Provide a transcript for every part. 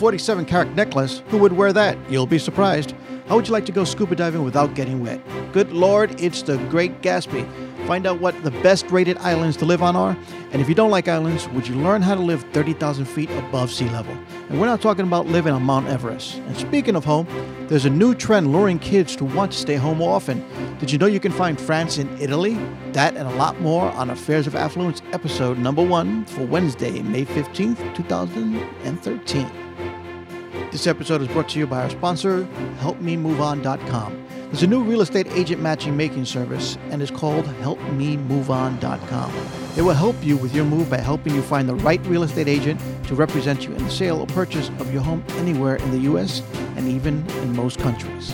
47 carat necklace. Who would wear that? You'll be surprised. How would you like to go scuba diving without getting wet? Good lord, it's the Great Gatsby. Find out what the best rated islands to live on are. And if you don't like islands, would you learn how to live 30,000 feet above sea level? And we're not talking about living on Mount Everest. And speaking of home, there's a new trend luring kids to want to stay home often. Did you know you can find France in Italy? That and a lot more on Affairs of Affluence episode number one for Wednesday, May 15th, 2013. This episode is brought to you by our sponsor, HelpMeMoveOn.com. There's a new real estate agent matching making service, and it's called HelpMeMoveOn.com. It will help you with your move by helping you find the right real estate agent to represent you in the sale or purchase of your home anywhere in the U.S. and even in most countries.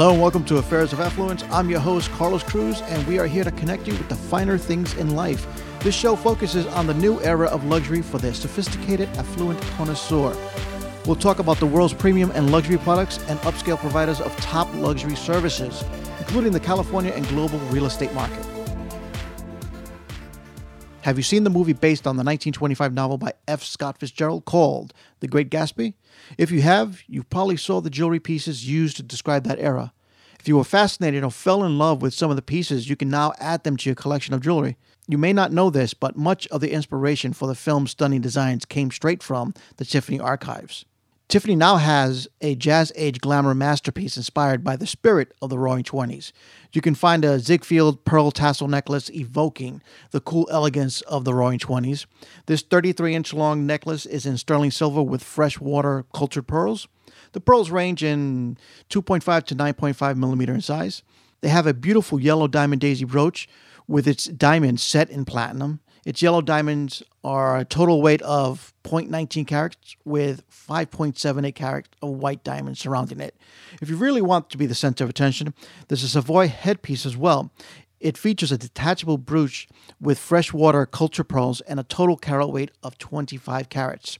Hello and welcome to Affairs of Affluence. I'm your host, Carlos Cruz, and we are here to connect you with the finer things in life. This show focuses on the new era of luxury for the sophisticated, affluent connoisseur. We'll talk about the world's premium and luxury products and upscale providers of top luxury services, including the California and global real estate market. Have you seen the movie based on the 1925 novel by F. Scott Fitzgerald called The Great Gatsby? If you have, you probably saw the jewelry pieces used to describe that era. If you were fascinated or fell in love with some of the pieces, you can now add them to your collection of jewelry. You may not know this, but much of the inspiration for the film's stunning designs came straight from the Tiffany archives. Tiffany now has a jazz age glamour masterpiece inspired by the spirit of the roaring 20s. You can find a Ziegfeld pearl tassel necklace evoking the cool elegance of the roaring 20s. This 33 inch long necklace is in sterling silver with freshwater cultured pearls. The pearls range in 2.5 to 9.5 millimeter in size. They have a beautiful yellow diamond daisy brooch with its diamonds set in platinum. Its yellow diamonds are a total weight of 0.19 carats with 5.78 carats of white diamonds surrounding it. If you really want to be the center of attention, there's a Savoy headpiece as well. It features a detachable brooch with freshwater culture pearls and a total carat weight of 25 carats.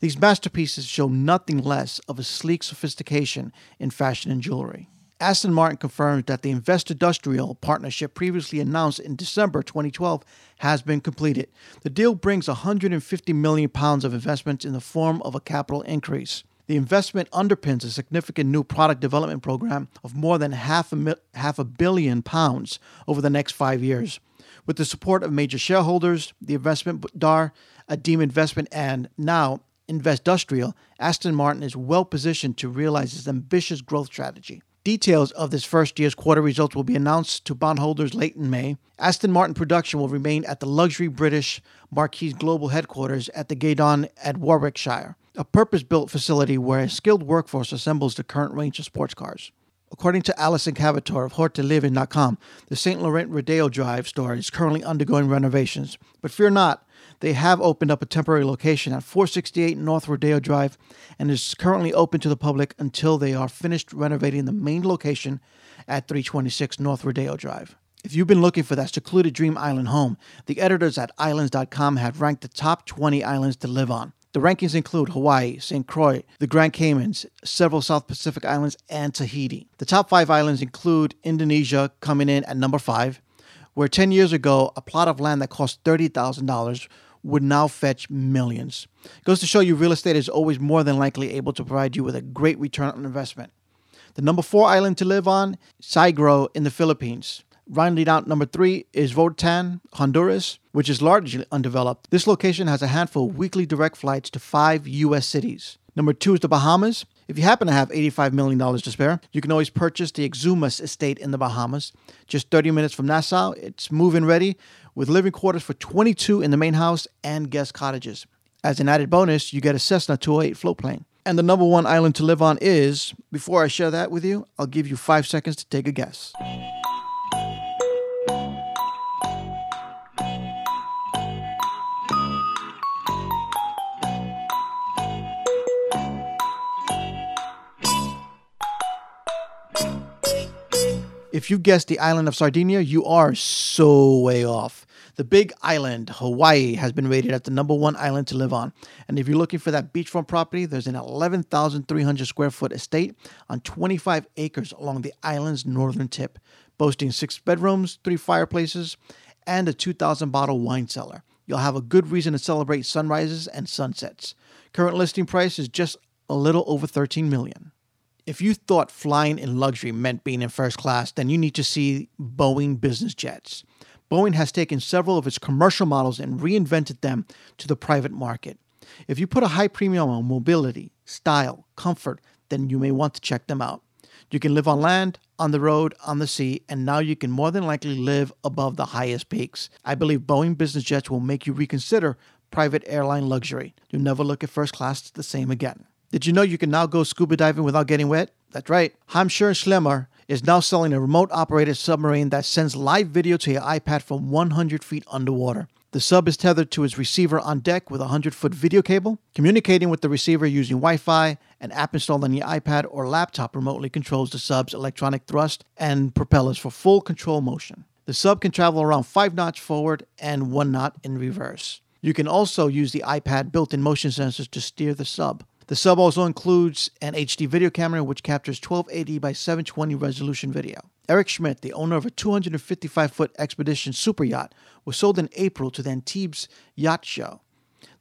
These masterpieces show nothing less of a sleek sophistication in fashion and jewelry. Aston Martin confirms that the Investindustrial partnership previously announced in December 2012 has been completed. The deal brings 150 million pounds of investment in the form of a capital increase. The investment underpins a significant new product development program of more than half a, mil- half a billion pounds over the next five years. With the support of major shareholders, the investment DAR, Adeem Investment, and now Investindustrial, Aston Martin is well positioned to realize its ambitious growth strategy. Details of this first year's quarter results will be announced to bondholders late in May. Aston Martin production will remain at the luxury British Marquis Global headquarters at the Gaydon at Warwickshire, a purpose built facility where a skilled workforce assembles the current range of sports cars. According to Alison Cavator of HortToLiving.com, the St. Laurent Rodeo Drive store is currently undergoing renovations. But fear not, they have opened up a temporary location at 468 North Rodeo Drive and is currently open to the public until they are finished renovating the main location at 326 North Rodeo Drive. If you've been looking for that secluded dream island home, the editors at islands.com have ranked the top 20 islands to live on. The rankings include Hawaii, St. Croix, the Grand Caymans, several South Pacific islands, and Tahiti. The top five islands include Indonesia coming in at number five, where 10 years ago, a plot of land that cost $30,000 would now fetch millions. It goes to show you real estate is always more than likely able to provide you with a great return on investment. The number four island to live on, Siargao in the Philippines. Rounding out number three is Roatan, Honduras, which is largely undeveloped. This location has a handful of weekly direct flights to five U.S. cities. Number two is the Bahamas. If you happen to have $85 million to spare, you can always purchase the Exumas estate in the Bahamas. Just 30 minutes from Nassau, it's move-in ready with living quarters for 22 in the main house and guest cottages. As an added bonus, you get a Cessna 208 float plane. And the number one island to live on is, before I share that with you, I'll give you five seconds to take a guess. If you guessed the island of Sardinia, you are so way off. The Big Island, Hawaii, has been rated as the number one island to live on. And if you're looking for that beachfront property, there's an 11,300 square foot estate on 25 acres along the island's northern tip, boasting six bedrooms, three fireplaces, and a 2,000 bottle wine cellar. You'll have a good reason to celebrate sunrises and sunsets. Current listing price is just a little over 13 million. If you thought flying in luxury meant being in first class, then you need to see Boeing business jets. Boeing has taken several of its commercial models and reinvented them to the private market. If you put a high premium on mobility, style, comfort, then you may want to check them out. You can live on land, on the road, on the sea, and now you can more than likely live above the highest peaks. I believe Boeing business jets will make you reconsider private airline luxury. You'll never look at first class the same again. Did you know you can now go scuba diving without getting wet? That's right. Hammacher Schlemmer is now selling a remote operated submarine that sends live video to your iPad from 100 feet underwater. The sub is tethered to its receiver on deck with a 100 foot video cable, communicating with the receiver using Wi Fi. An app installed on your iPad or laptop remotely controls the sub's electronic thrust and propellers for full control motion. The sub can travel around 5 knots forward and 1 knot in reverse. You can also use the iPad built in motion sensors to steer the sub. The sub also includes an HD video camera which captures 1280 by 720 resolution video. Eric Schmidt, the owner of a 255 foot expedition super yacht, was sold in April to the Antibes Yacht Show.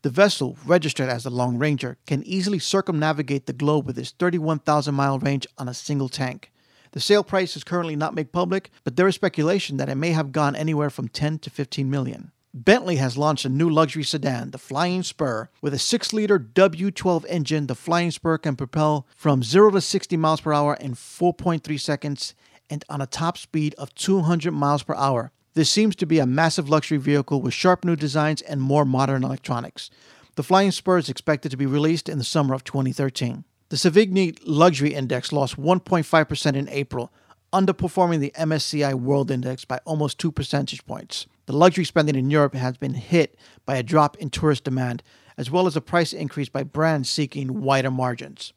The vessel, registered as the Long Ranger, can easily circumnavigate the globe with its 31,000 mile range on a single tank. The sale price is currently not made public, but there is speculation that it may have gone anywhere from 10 to 15 million. Bentley has launched a new luxury sedan, the Flying Spur. With a 6 liter W12 engine, the Flying Spur can propel from 0 to 60 miles per hour in 4.3 seconds and on a top speed of 200 miles per hour. This seems to be a massive luxury vehicle with sharp new designs and more modern electronics. The Flying Spur is expected to be released in the summer of 2013. The Savigny Luxury Index lost 1.5% in April, underperforming the MSCI World Index by almost 2 percentage points. The luxury spending in Europe has been hit by a drop in tourist demand, as well as a price increase by brands seeking wider margins.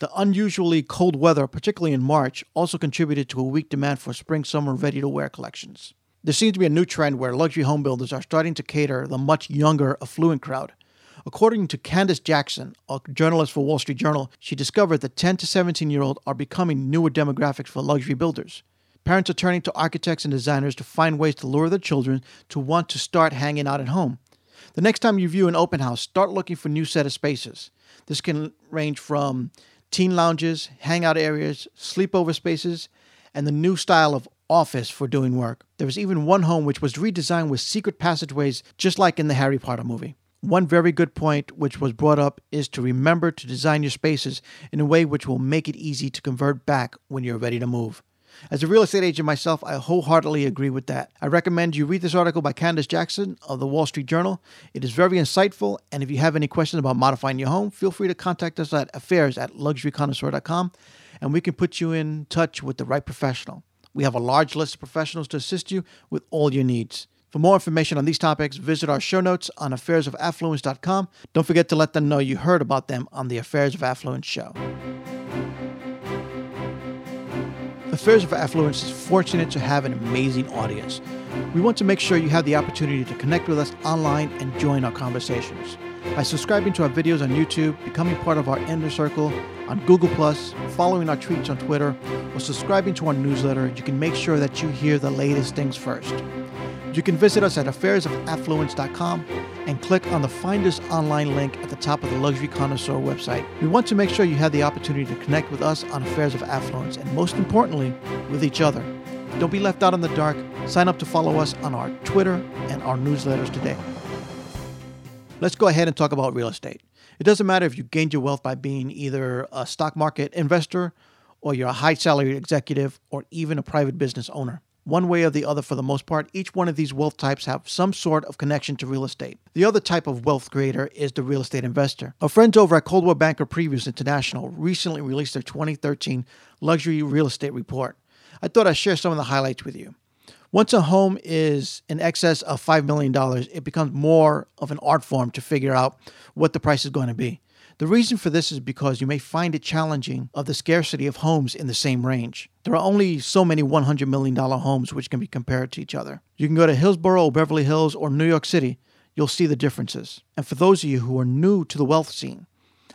The unusually cold weather, particularly in March, also contributed to a weak demand for spring summer ready to wear collections. There seems to be a new trend where luxury home builders are starting to cater the much younger, affluent crowd. According to Candace Jackson, a journalist for Wall Street Journal, she discovered that 10 to 17 year old are becoming newer demographics for luxury builders. Parents are turning to architects and designers to find ways to lure their children to want to start hanging out at home. The next time you view an open house, start looking for new set of spaces. This can range from teen lounges, hangout areas, sleepover spaces, and the new style of office for doing work. There was even one home which was redesigned with secret passageways, just like in the Harry Potter movie. One very good point which was brought up is to remember to design your spaces in a way which will make it easy to convert back when you're ready to move. As a real estate agent myself, I wholeheartedly agree with that. I recommend you read this article by Candace Jackson of the Wall Street Journal. It is very insightful, and if you have any questions about modifying your home, feel free to contact us at affairs at luxuryconnoisseur.com, and we can put you in touch with the right professional. We have a large list of professionals to assist you with all your needs. For more information on these topics, visit our show notes on affairsofAffluence.com. Don't forget to let them know you heard about them on the Affairs of Affluence show. Affairs of Affluence is fortunate to have an amazing audience. We want to make sure you have the opportunity to connect with us online and join our conversations. By subscribing to our videos on YouTube, becoming part of our inner circle on Google, following our tweets on Twitter, or subscribing to our newsletter, you can make sure that you hear the latest things first. You can visit us at affairsofAffluence.com and click on the Find Us Online link at the top of the Luxury Connoisseur website. We want to make sure you have the opportunity to connect with us on Affairs of Affluence and, most importantly, with each other. Don't be left out in the dark. Sign up to follow us on our Twitter and our newsletters today. Let's go ahead and talk about real estate. It doesn't matter if you gained your wealth by being either a stock market investor or you're a high salary executive or even a private business owner. One way or the other, for the most part, each one of these wealth types have some sort of connection to real estate. The other type of wealth creator is the real estate investor. Our friends over at Coldwell Banker Previews International recently released their 2013 luxury real estate report. I thought I'd share some of the highlights with you. Once a home is in excess of $5 million, it becomes more of an art form to figure out what the price is going to be. The reason for this is because you may find it challenging of the scarcity of homes in the same range. There are only so many $100 million homes which can be compared to each other. You can go to Hillsborough, Beverly Hills, or New York City. You'll see the differences. And for those of you who are new to the wealth scene,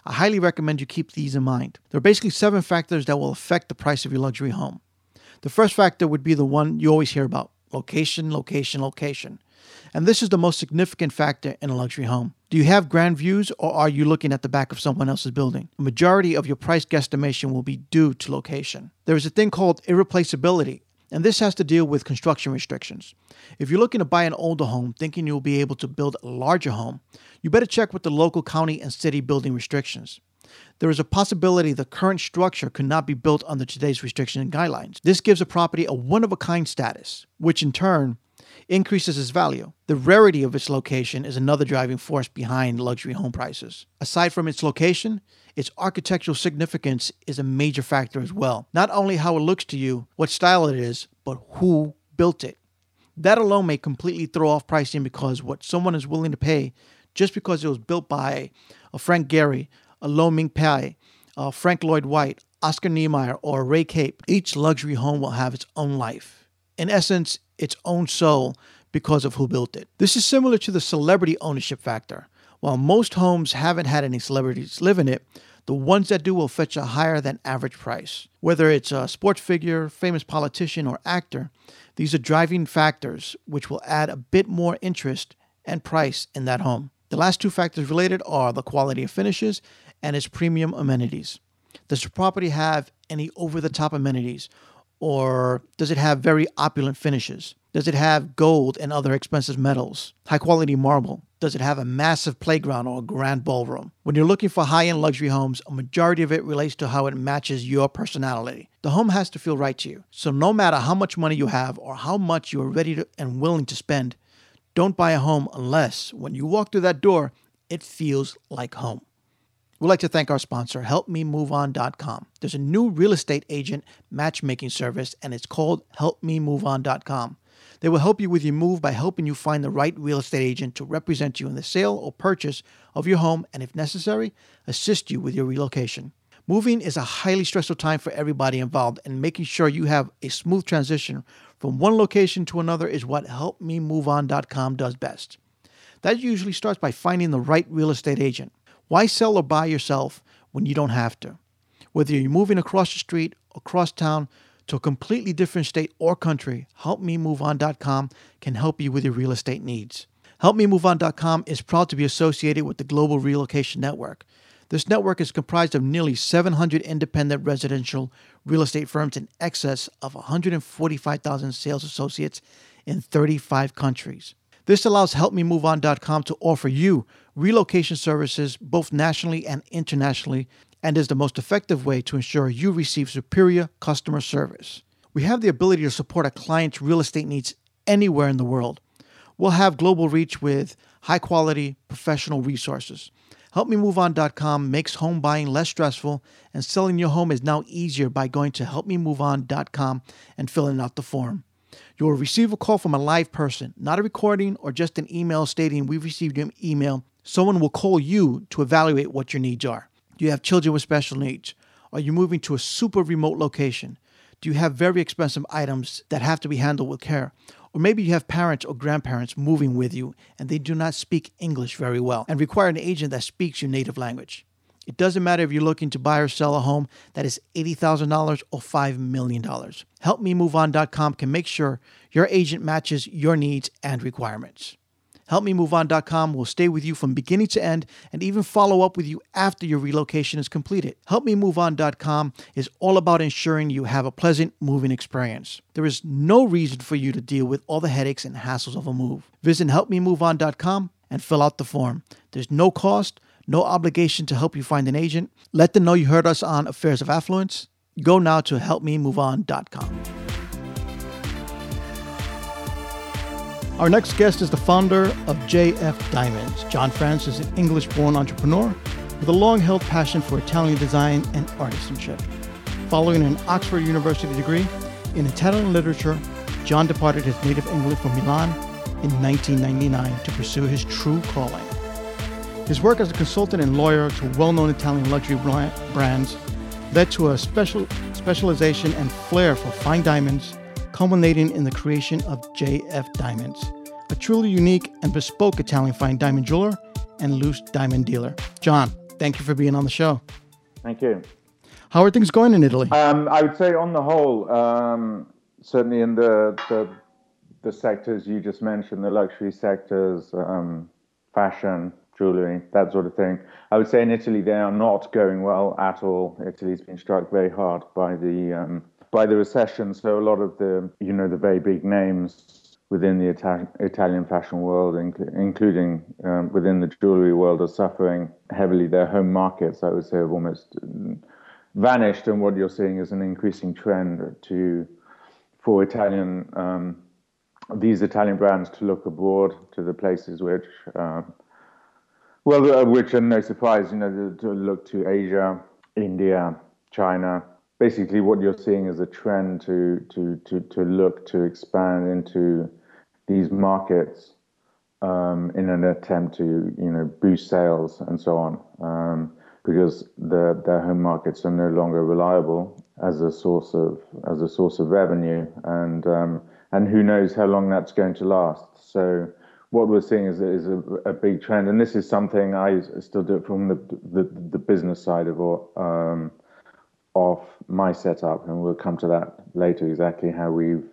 I highly recommend you keep these in mind. There are basically seven factors that will affect the price of your luxury home. The first factor would be the one you always hear about location, location, location. And this is the most significant factor in a luxury home. Do you have grand views or are you looking at the back of someone else's building? A majority of your price guesstimation will be due to location. There is a thing called irreplaceability, and this has to deal with construction restrictions. If you're looking to buy an older home thinking you'll be able to build a larger home, you better check with the local county and city building restrictions. There is a possibility the current structure could not be built under today's restriction and guidelines. This gives a property a one of a kind status, which in turn increases its value. The rarity of its location is another driving force behind luxury home prices. Aside from its location, its architectural significance is a major factor as well. Not only how it looks to you, what style it is, but who built it. That alone may completely throw off pricing because what someone is willing to pay just because it was built by a Frank Gehry, a Ieoh Ming Pei, a uh, Frank Lloyd Wright, Oscar Niemeyer, or Ray Kappe, each luxury home will have its own life. In essence, its own soul because of who built it. This is similar to the celebrity ownership factor. While most homes haven't had any celebrities live in it, the ones that do will fetch a higher than average price. Whether it's a sports figure, famous politician, or actor, these are driving factors which will add a bit more interest and price in that home. The last two factors related are the quality of finishes and its premium amenities. Does the property have any over the top amenities or does it have very opulent finishes? Does it have gold and other expensive metals? High quality marble? Does it have a massive playground or a grand ballroom? When you're looking for high end luxury homes, a majority of it relates to how it matches your personality. The home has to feel right to you. So, no matter how much money you have or how much you are ready to, and willing to spend, don't buy a home unless, when you walk through that door, it feels like home. We'd like to thank our sponsor, HelpMeMoveOn.com. There's a new real estate agent matchmaking service, and it's called HelpMeMoveOn.com. They will help you with your move by helping you find the right real estate agent to represent you in the sale or purchase of your home, and if necessary, assist you with your relocation. Moving is a highly stressful time for everybody involved, and making sure you have a smooth transition from one location to another is what HelpMeMoveOn.com does best. That usually starts by finding the right real estate agent. Why sell or buy yourself when you don't have to? Whether you're moving across the street, across town, to a completely different state or country, HelpMeMoveOn.com can help you with your real estate needs. HelpMeMoveOn.com is proud to be associated with the Global Relocation Network. This network is comprised of nearly 700 independent residential real estate firms in excess of 145,000 sales associates in 35 countries. This allows HelpMeMoveOn.com to offer you relocation services both nationally and internationally and is the most effective way to ensure you receive superior customer service. We have the ability to support a client's real estate needs anywhere in the world. We'll have global reach with high quality professional resources. HelpMeMoveOn.com makes home buying less stressful, and selling your home is now easier by going to HelpMeMoveOn.com and filling out the form. You will receive a call from a live person, not a recording or just an email stating we've received your email. Someone will call you to evaluate what your needs are. Do you have children with special needs? Are you moving to a super remote location? Do you have very expensive items that have to be handled with care? Or maybe you have parents or grandparents moving with you and they do not speak English very well and require an agent that speaks your native language. It doesn't matter if you're looking to buy or sell a home that is $80,000 or $5 million. HelpMeMoveOn.com can make sure your agent matches your needs and requirements. HelpMeMoveOn.com will stay with you from beginning to end and even follow up with you after your relocation is completed. HelpMeMoveOn.com is all about ensuring you have a pleasant moving experience. There is no reason for you to deal with all the headaches and hassles of a move. Visit HelpMeMoveOn.com and fill out the form. There's no cost no obligation to help you find an agent. Let them know you heard us on Affairs of Affluence. Go now to helpmemoveon.com. Our next guest is the founder of JF Diamonds. John France is an English born entrepreneur with a long held passion for Italian design and artisanship. Following an Oxford University degree in Italian literature, John departed his native England for Milan in 1999 to pursue his true calling His work as a consultant and lawyer to well-known Italian luxury brands led to a special specialization and flair for fine diamonds, culminating in the creation of JF Diamonds, a truly unique and bespoke Italian fine diamond jeweler and loose diamond dealer. John, thank you for being on the show. Thank you. How are things going in Italy? Um, I would say, on the whole, um, certainly in the, the, the sectors you just mentioned, the luxury sectors, um, fashion, jewelry, that sort of thing. I would say in Italy they are not going well at all. Italy's been struck very hard by the um, by the recession. So a lot of the you know the very big names within the Ita- Italian fashion world, inc- including um, within the jewelry world, are suffering heavily. Their home markets, I would say, have almost vanished, and what you're seeing is an increasing trend to for Italian um, these Italian brands to look abroad to the places which um, well, uh, which are no surprise, you know, to, to look to Asia, India, China. Basically, what you're seeing is a trend to to to to look to expand into these markets um, in an attempt to you know boost sales and so on, um, because their their home markets are no longer reliable as a source of as a source of revenue, and um, and who knows how long that's going to last. So what we're seeing is, is a, a, big trend, and this is something I still do it from the the, the business side of um, of my setup, and we'll come to that later. Exactly how we've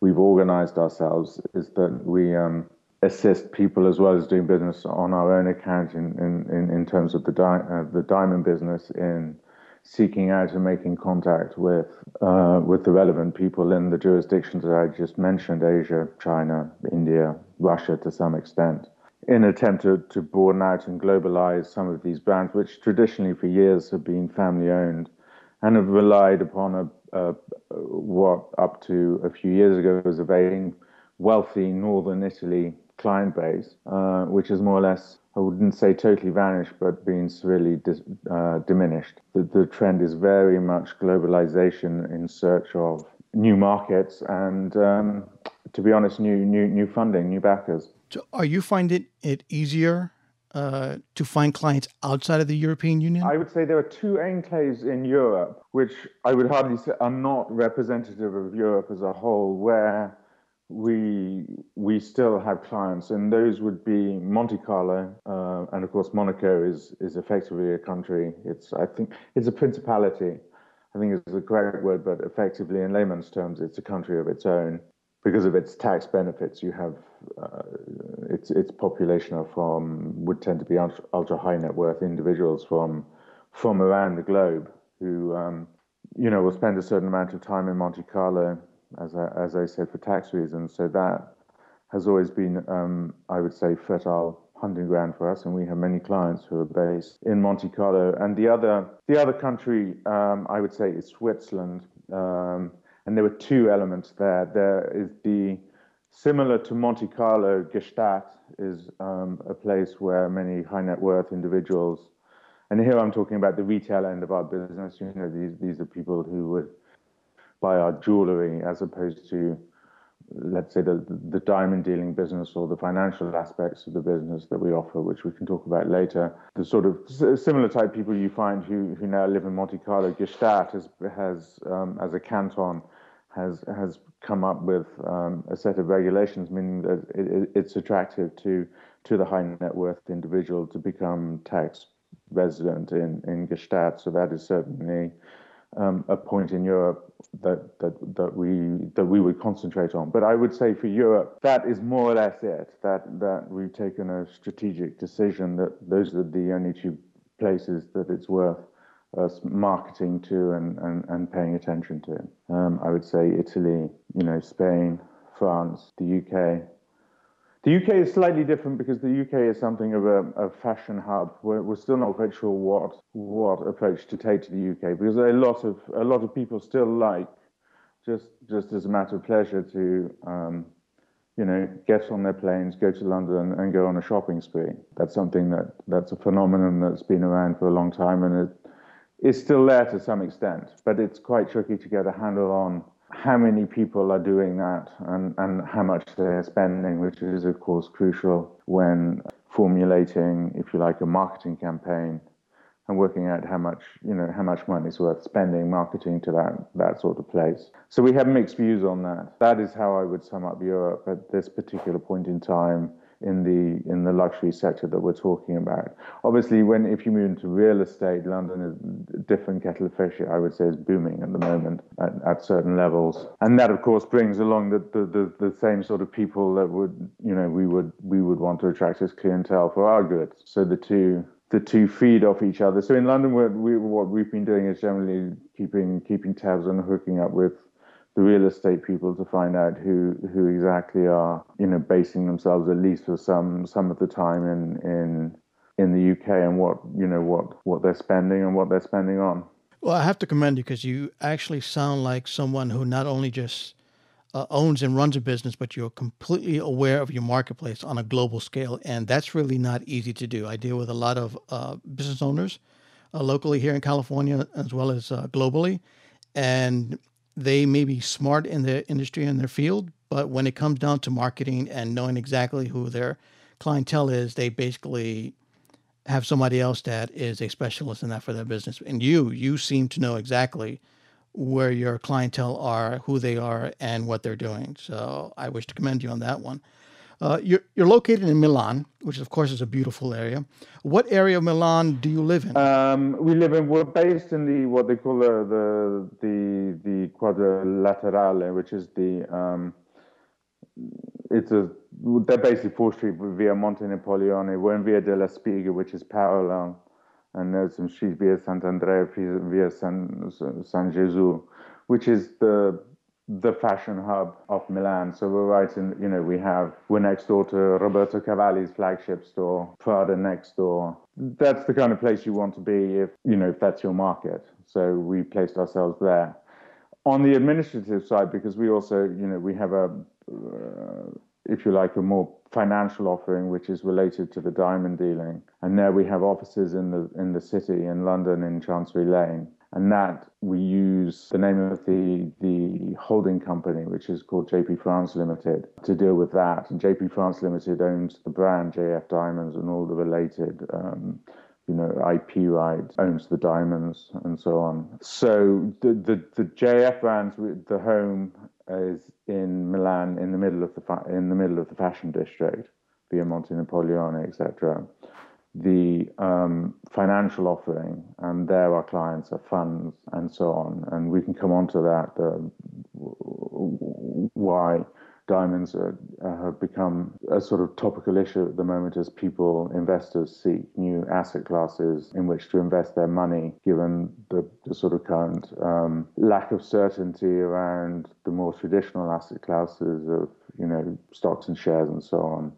we've organized ourselves is that we um, assist people as well as doing business on our own account in in, in terms of the di- uh, the diamond business in seeking out and making contact with uh, with the relevant people in the jurisdictions that I just mentioned: Asia, China, India, Russia, to some extent, in attempt to, to broaden out and globalize some of these brands, which traditionally for years have been family owned and have relied upon a, a what up to a few years ago was a very wealthy northern Italy client base, uh, which is more or less I wouldn't say totally vanished, but being severely dis, uh, diminished. The, the trend is very much globalization in search of new markets and, um, to be honest, new new new funding, new backers. So, are you finding it easier uh, to find clients outside of the European Union? I would say there are two enclaves in Europe, which I would hardly say are not representative of Europe as a whole, where we we still have clients, and those would be Monte Carlo, uh, and of course Monaco is is effectively a country. It's I think it's a principality. I think it's the correct word, but effectively in layman's terms, it's a country of its own because of its tax benefits. You have uh, its its population are from would tend to be ultra, ultra high net worth individuals from from around the globe who um, you know will spend a certain amount of time in Monte Carlo as I, as I said, for tax reasons. So that has always been, um, I would say, fertile hunting ground for us, and we have many clients who are based in Monte Carlo. And the other, the other country, um, I would say, is Switzerland. Um, and there were two elements there. There is the similar to Monte Carlo, Gstaad is um, a place where many high net worth individuals, and here I'm talking about the retail end of our business. You know, these these are people who would buy our jewelry as opposed to let's say the the diamond dealing business or the financial aspects of the business that we offer, which we can talk about later. The sort of similar type people you find who, who now live in Monte Carlo, Gstaad has has um, as a canton has has come up with um, a set of regulations, meaning that it, it's attractive to to the high net worth individual to become tax resident in in Gstaad. So that is certainly um, a point in Europe that, that that we that we would concentrate on. But I would say for Europe, that is more or less it. That that we've taken a strategic decision that those are the only two places that it's worth us marketing to and, and, and paying attention to. Um, I would say Italy, you know, Spain, France, the UK, the UK is slightly different because the UK is something of a, a fashion hub. We're, we're, still not quite sure what what approach to take to the UK because a lot of a lot of people still like just just as a matter of pleasure to um, you know get on their planes, go to London, and go on a shopping spree. That's something that that's a phenomenon that's been around for a long time and it is still there to some extent, but it's quite tricky to get a handle on how many people are doing that and, and how much they're spending, which is, of course, crucial when formulating, if you like, a marketing campaign and working out how much you know how much money is worth spending marketing to that that sort of place. So we have mixed views on that. That is how I would sum up Europe at this particular point in time in the in the luxury sector that we're talking about. Obviously, when if you move into real estate, London is different kettle of fish. I would say is booming at the moment at, at certain levels, and that of course brings along the, the, the, the same sort of people that would you know we would we would want to attract as clientele for our goods. So the two the two feed off each other. So in London, we, what we've been doing is generally keeping keeping tabs and hooking up with the real estate people to find out who who exactly are you know basing themselves at least for some some of the time in in in the UK and what you know what what they're spending and what they're spending on. Well, I have to commend you because you actually sound like someone who not only just uh, owns and runs a business, but you're completely aware of your marketplace on a global scale, and that's really not easy to do. I deal with a lot of uh, business owners uh, locally here in California as well as uh, globally, and they may be smart in their industry and their field, but when it comes down to marketing and knowing exactly who their clientele is, they basically have somebody else that is a specialist in that for their business. And you, you seem to know exactly where your clientele are, who they are, and what they're doing. So I wish to commend you on that one. Uh, you're, you're located in Milan, which of course is a beautiful area. What area of Milan do you live in? Um, we live in. We're based in the what they call the the the, the Quadrilaterale, which is the um, it's a they're basically four street via Monte Napoleone. We're in Via della Spiga, which is parallel, and there's some streets via Sant'Andrea, via San San Jesus, which is the the fashion hub of Milan. So we're right in, you know, we have, we're next door to Roberto Cavalli's flagship store, Prada next door. That's the kind of place you want to be if, you know, if that's your market. So we placed ourselves there. On the administrative side, because we also, you know, we have a, uh, if you like, a more financial offering, which is related to the diamond dealing. And there we have offices in the in the city in London in Chancery Lane and that we use the name of the the holding company, which is called JP France Limited, to deal with that. And JP France Limited owns the brand JF Diamonds and all the related. Um, you know, IP rights, owns the diamonds, and so on. So the the, the JF brands, the home is in Milan, in the middle of the fa- in the middle of the fashion district, via Monte Napoleone, etc the um, financial offering, and there our clients are funds and so on. And we can come on to that, the, why diamonds are, uh, have become a sort of topical issue at the moment as people, investors seek new asset classes in which to invest their money, given the, the sort of current um, lack of certainty around the more traditional asset classes of, you know, stocks and shares and so on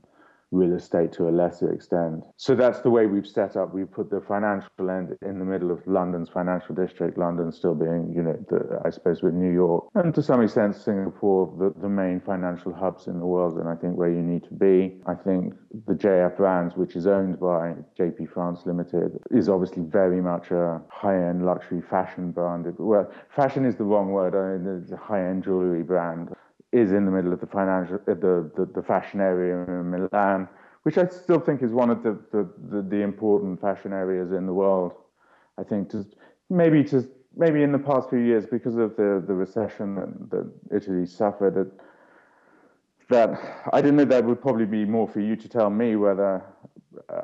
real estate to a lesser extent. So that's the way we've set up. We've put the financial end in the middle of London's financial district, London still being, you know, the, I suppose with New York and to some extent Singapore, the, the main financial hubs in the world, and I think where you need to be. I think the JF Brands, which is owned by JP France Limited, is obviously very much a high-end luxury fashion brand. Well, fashion is the wrong word. I mean, it's a high-end jewelry brand is in the middle of the financial, uh, the, the, the fashion area in Milan, which I still think is one of the, the, the, the important fashion areas in the world. I think to maybe to maybe in the past few years because of the, the recession that, that Italy suffered, that, that I don't know that would probably be more for you to tell me whether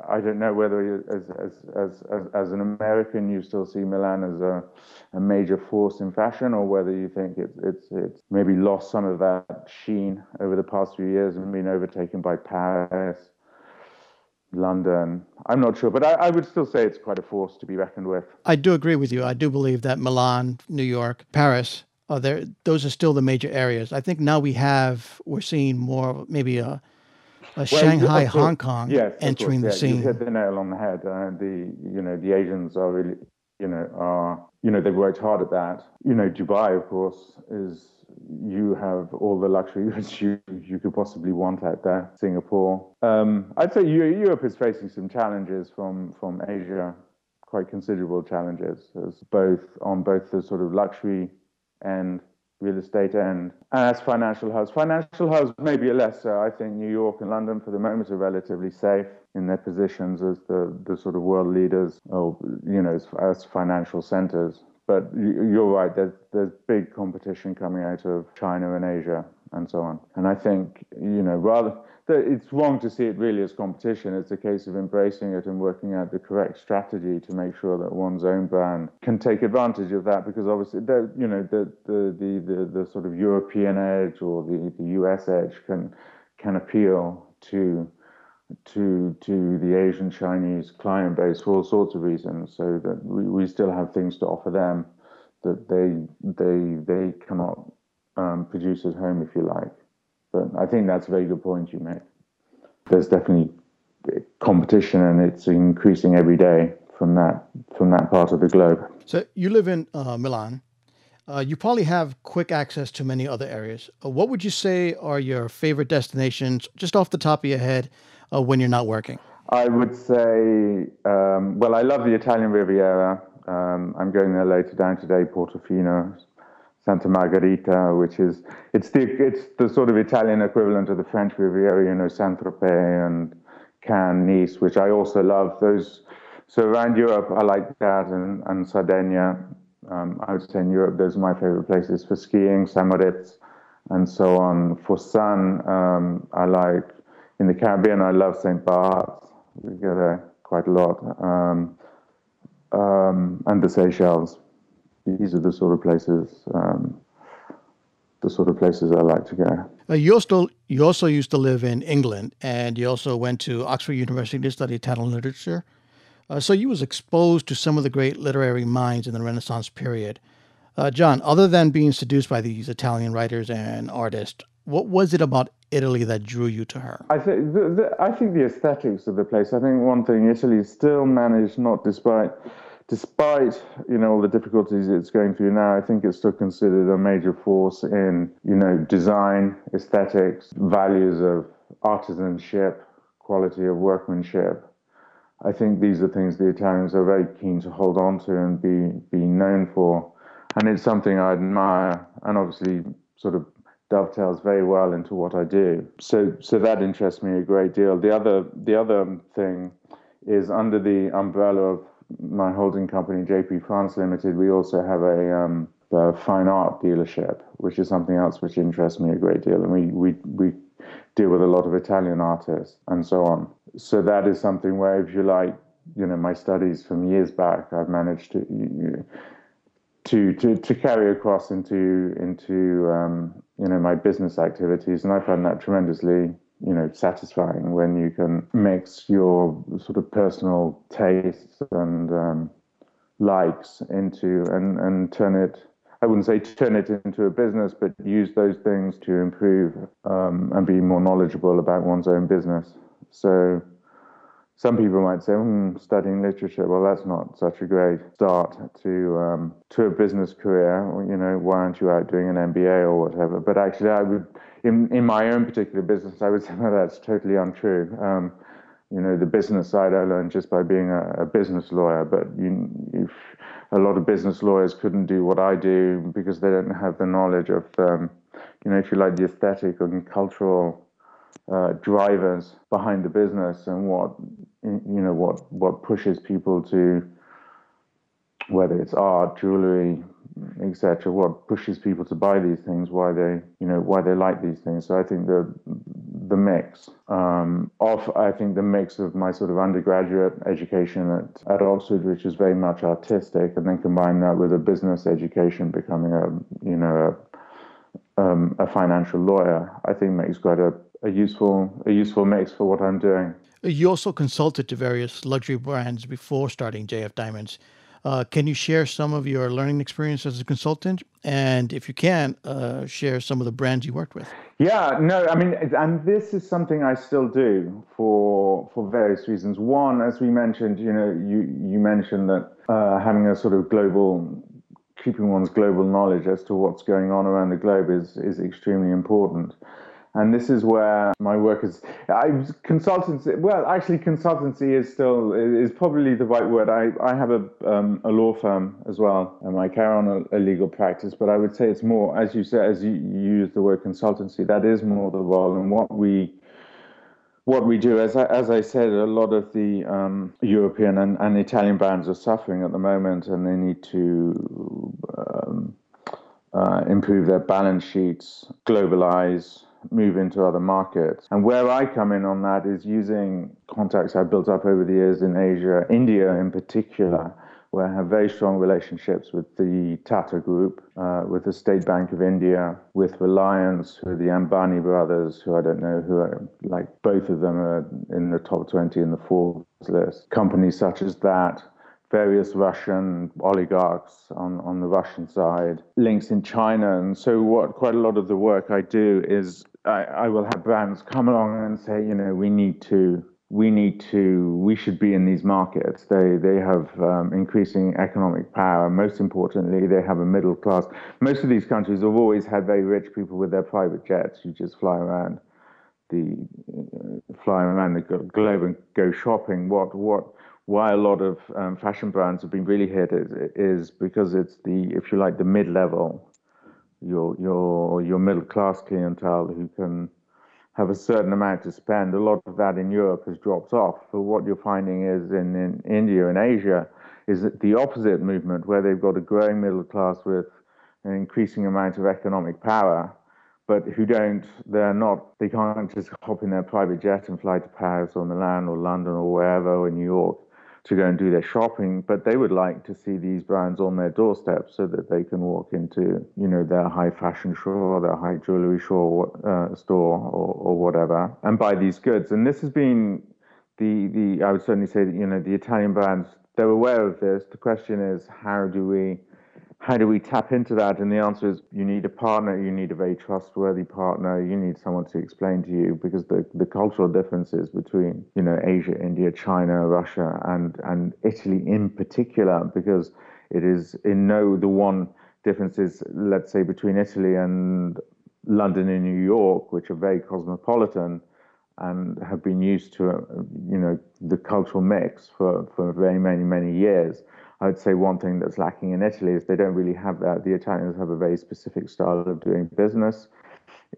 I don't know whether as, as, as, as, as an American you still see Milan as a, a major force in fashion or whether you think it's, it's, it's maybe lost some of that sheen over the past few years and been overtaken by Paris, London. I'm not sure, but I, I would still say it's quite a force to be reckoned with. I do agree with you. I do believe that Milan, New York, Paris, are there, those are still the major areas. I think now we have, we're seeing more maybe a well, Shanghai, Hong Kong yes, entering course, yeah. the scene. You hit the nail on the head. Uh, the you know the Asians are really you know are you know they've worked hard at that. You know Dubai, of course, is you have all the luxury that you you could possibly want out there. Singapore. Um, I'd say Europe is facing some challenges from from Asia, quite considerable challenges, as both on both the sort of luxury end real estate end, and as financial hubs. Financial hubs maybe less so. I think New York and London for the moment are relatively safe in their positions as the, the sort of world leaders or, you know, as, as financial centers. But you're right, there's, there's big competition coming out of China and Asia and so on. And I think, you know, rather it's wrong to see it really as competition. It's a case of embracing it and working out the correct strategy to make sure that one's own brand can take advantage of that. Because obviously, the, you know, the, the the the the sort of European edge or the, the US edge can can appeal to to to the Asian Chinese client base for all sorts of reasons. So that we, we still have things to offer them that they they they cannot um, produce at home, if you like. But I think that's a very good point you make. There's definitely competition, and it's increasing every day from that from that part of the globe. So you live in uh, Milan. Uh, you probably have quick access to many other areas. Uh, what would you say are your favorite destinations, just off the top of your head, uh, when you're not working? I would say, um, well, I love the Italian Riviera. Um, I'm going there later down today, Portofino, Santa Margherita, which is it's the it's the sort of Italian equivalent of the French Riviera, you know, Saint Tropez and Cannes, Nice, which I also love. Those so around Europe, I like that, and and Sardinia. Um, I would say in Europe, those are my favorite places for skiing, St. And so on. For sun, um, I like in the Caribbean. I love St. Barts. We go there quite a lot, um, um and the Seychelles these are the sort of places um, the sort of places I like to go. Uh, you also you also used to live in England, and you also went to Oxford University to study Italian literature. Uh, so you was exposed to some of the great literary minds in the Renaissance period. Uh, John, other than being seduced by these Italian writers and artists, what was it about Italy that drew you to her? I think the, the, I think the aesthetics of the place. I think one thing Italy still managed, not despite despite you know all the difficulties it's going through now, I think it's still considered a major force in you know design, aesthetics, values of artisanship, quality of workmanship. I think these are things the Italians are very keen to hold on to and be be known for, and it's something I admire, and obviously sort of dovetails very well into what I do. So so that interests me a great deal. The other the other thing is under the umbrella of my holding company, JP France Limited, we also have a, um, fine art dealership, which is something else which interests me a great deal. And we, we, we deal with a lot of Italian artists and so on. So that is something where, if you like, you know, my studies from years back, I've managed to you, to, to to carry across into into um, you know my business activities, and I find that tremendously you know satisfying when you can mix your sort of personal tastes and um, likes into and and turn it I wouldn't say turn it into a business, but use those things to improve um, and be more knowledgeable about one's own business. So some people might say, hmm, studying literature, well, that's not such a great start to um, to a business career. You know, why aren't you out doing an MBA or whatever? But actually, I would, in in my own particular business, I would say that's totally untrue. Um, you know, the business side I learned just by being a, a business lawyer. But you, if a lot of business lawyers couldn't do what I do because they don't have the knowledge of, um, you know, if you like, the aesthetic and cultural uh, drivers behind the business and what you know what what pushes people to whether it's art, jewelry, etc. What pushes people to buy these things? Why they you know why they like these things? So I think the the mix um, of I think the mix of my sort of undergraduate education at, at Oxford, which is very much artistic, and then combine that with a business education, becoming a you know a, um, a financial lawyer, I think makes quite a a useful a useful mix for what I'm doing. You also consulted to various luxury brands before starting JF Diamonds. Uh, can you share some of your learning experience as a consultant? And if you can, uh, share some of the brands you worked with. Yeah, no, I mean, and this is something I still do for for various reasons. One, as we mentioned, you know, you you mentioned that uh, having a sort of global, keeping one's global knowledge as to what's going on around the globe is is extremely important. And this is where my work is. I consultancy. Well, actually, consultancy is still is probably the right word. I I have a um, a law firm as well, and I carry on a, a, legal practice. But I would say it's more, as you said, as you, you use the word consultancy. That is more the role, and what we what we do, as I, as I said, a lot of the um, European and, and, Italian brands are suffering at the moment, and they need to um, uh, improve their balance sheets, globalize, move into other markets. And where I come in on that is using contacts I've built up over the years in Asia, India in particular, where I have very strong relationships with the Tata Group, uh, with the State Bank of India, with Reliance, who are the Ambani brothers, who I don't know who are, like both of them are in the top 20 in the Forbes list. Companies such as that, various Russian oligarchs on, on the Russian side, links in China. And so, what quite a lot of the work I do is I, I will have brands come along and say, you know, we need to we need to we should be in these markets. They they have um, increasing economic power. Most importantly they have a middle class. Most of these countries have always had very rich people with their private jets who just fly around the uh, fly around the globe and go shopping. What what why a lot of um, fashion brands have been really hit is, is because it's the if you like the mid level your your your middle class clientele who can have a certain amount to spend. A lot of that in Europe has dropped off. But what you're finding is in, in India and Asia is the opposite movement, where they've got a growing middle class with an increasing amount of economic power, but who don't, they're not, they can't just hop in their private jet and fly to Paris or Milan or London or wherever or New York to go and do their shopping, but they would like to see these brands on their doorstep so that they can walk into, you know, their high fashion store, their high jewelry store, uh, store or, or whatever, and buy these goods. And this has been the the I would certainly say that you know the Italian brands they're aware of this. The question is how do we how do we tap into that? And the answer is you need a partner, you need a very trustworthy partner, you need someone to explain to you because the, the cultural differences between, you know, Asia, India, China, Russia, and, and Italy in particular, because it is in no the one difference is, let's say, between Italy and London and New York, which are very cosmopolitan and have been used to, you know, the cultural mix for, for very many, many years I would say one thing that's lacking in Italy is they don't really have that. The Italians have a very specific style of doing business.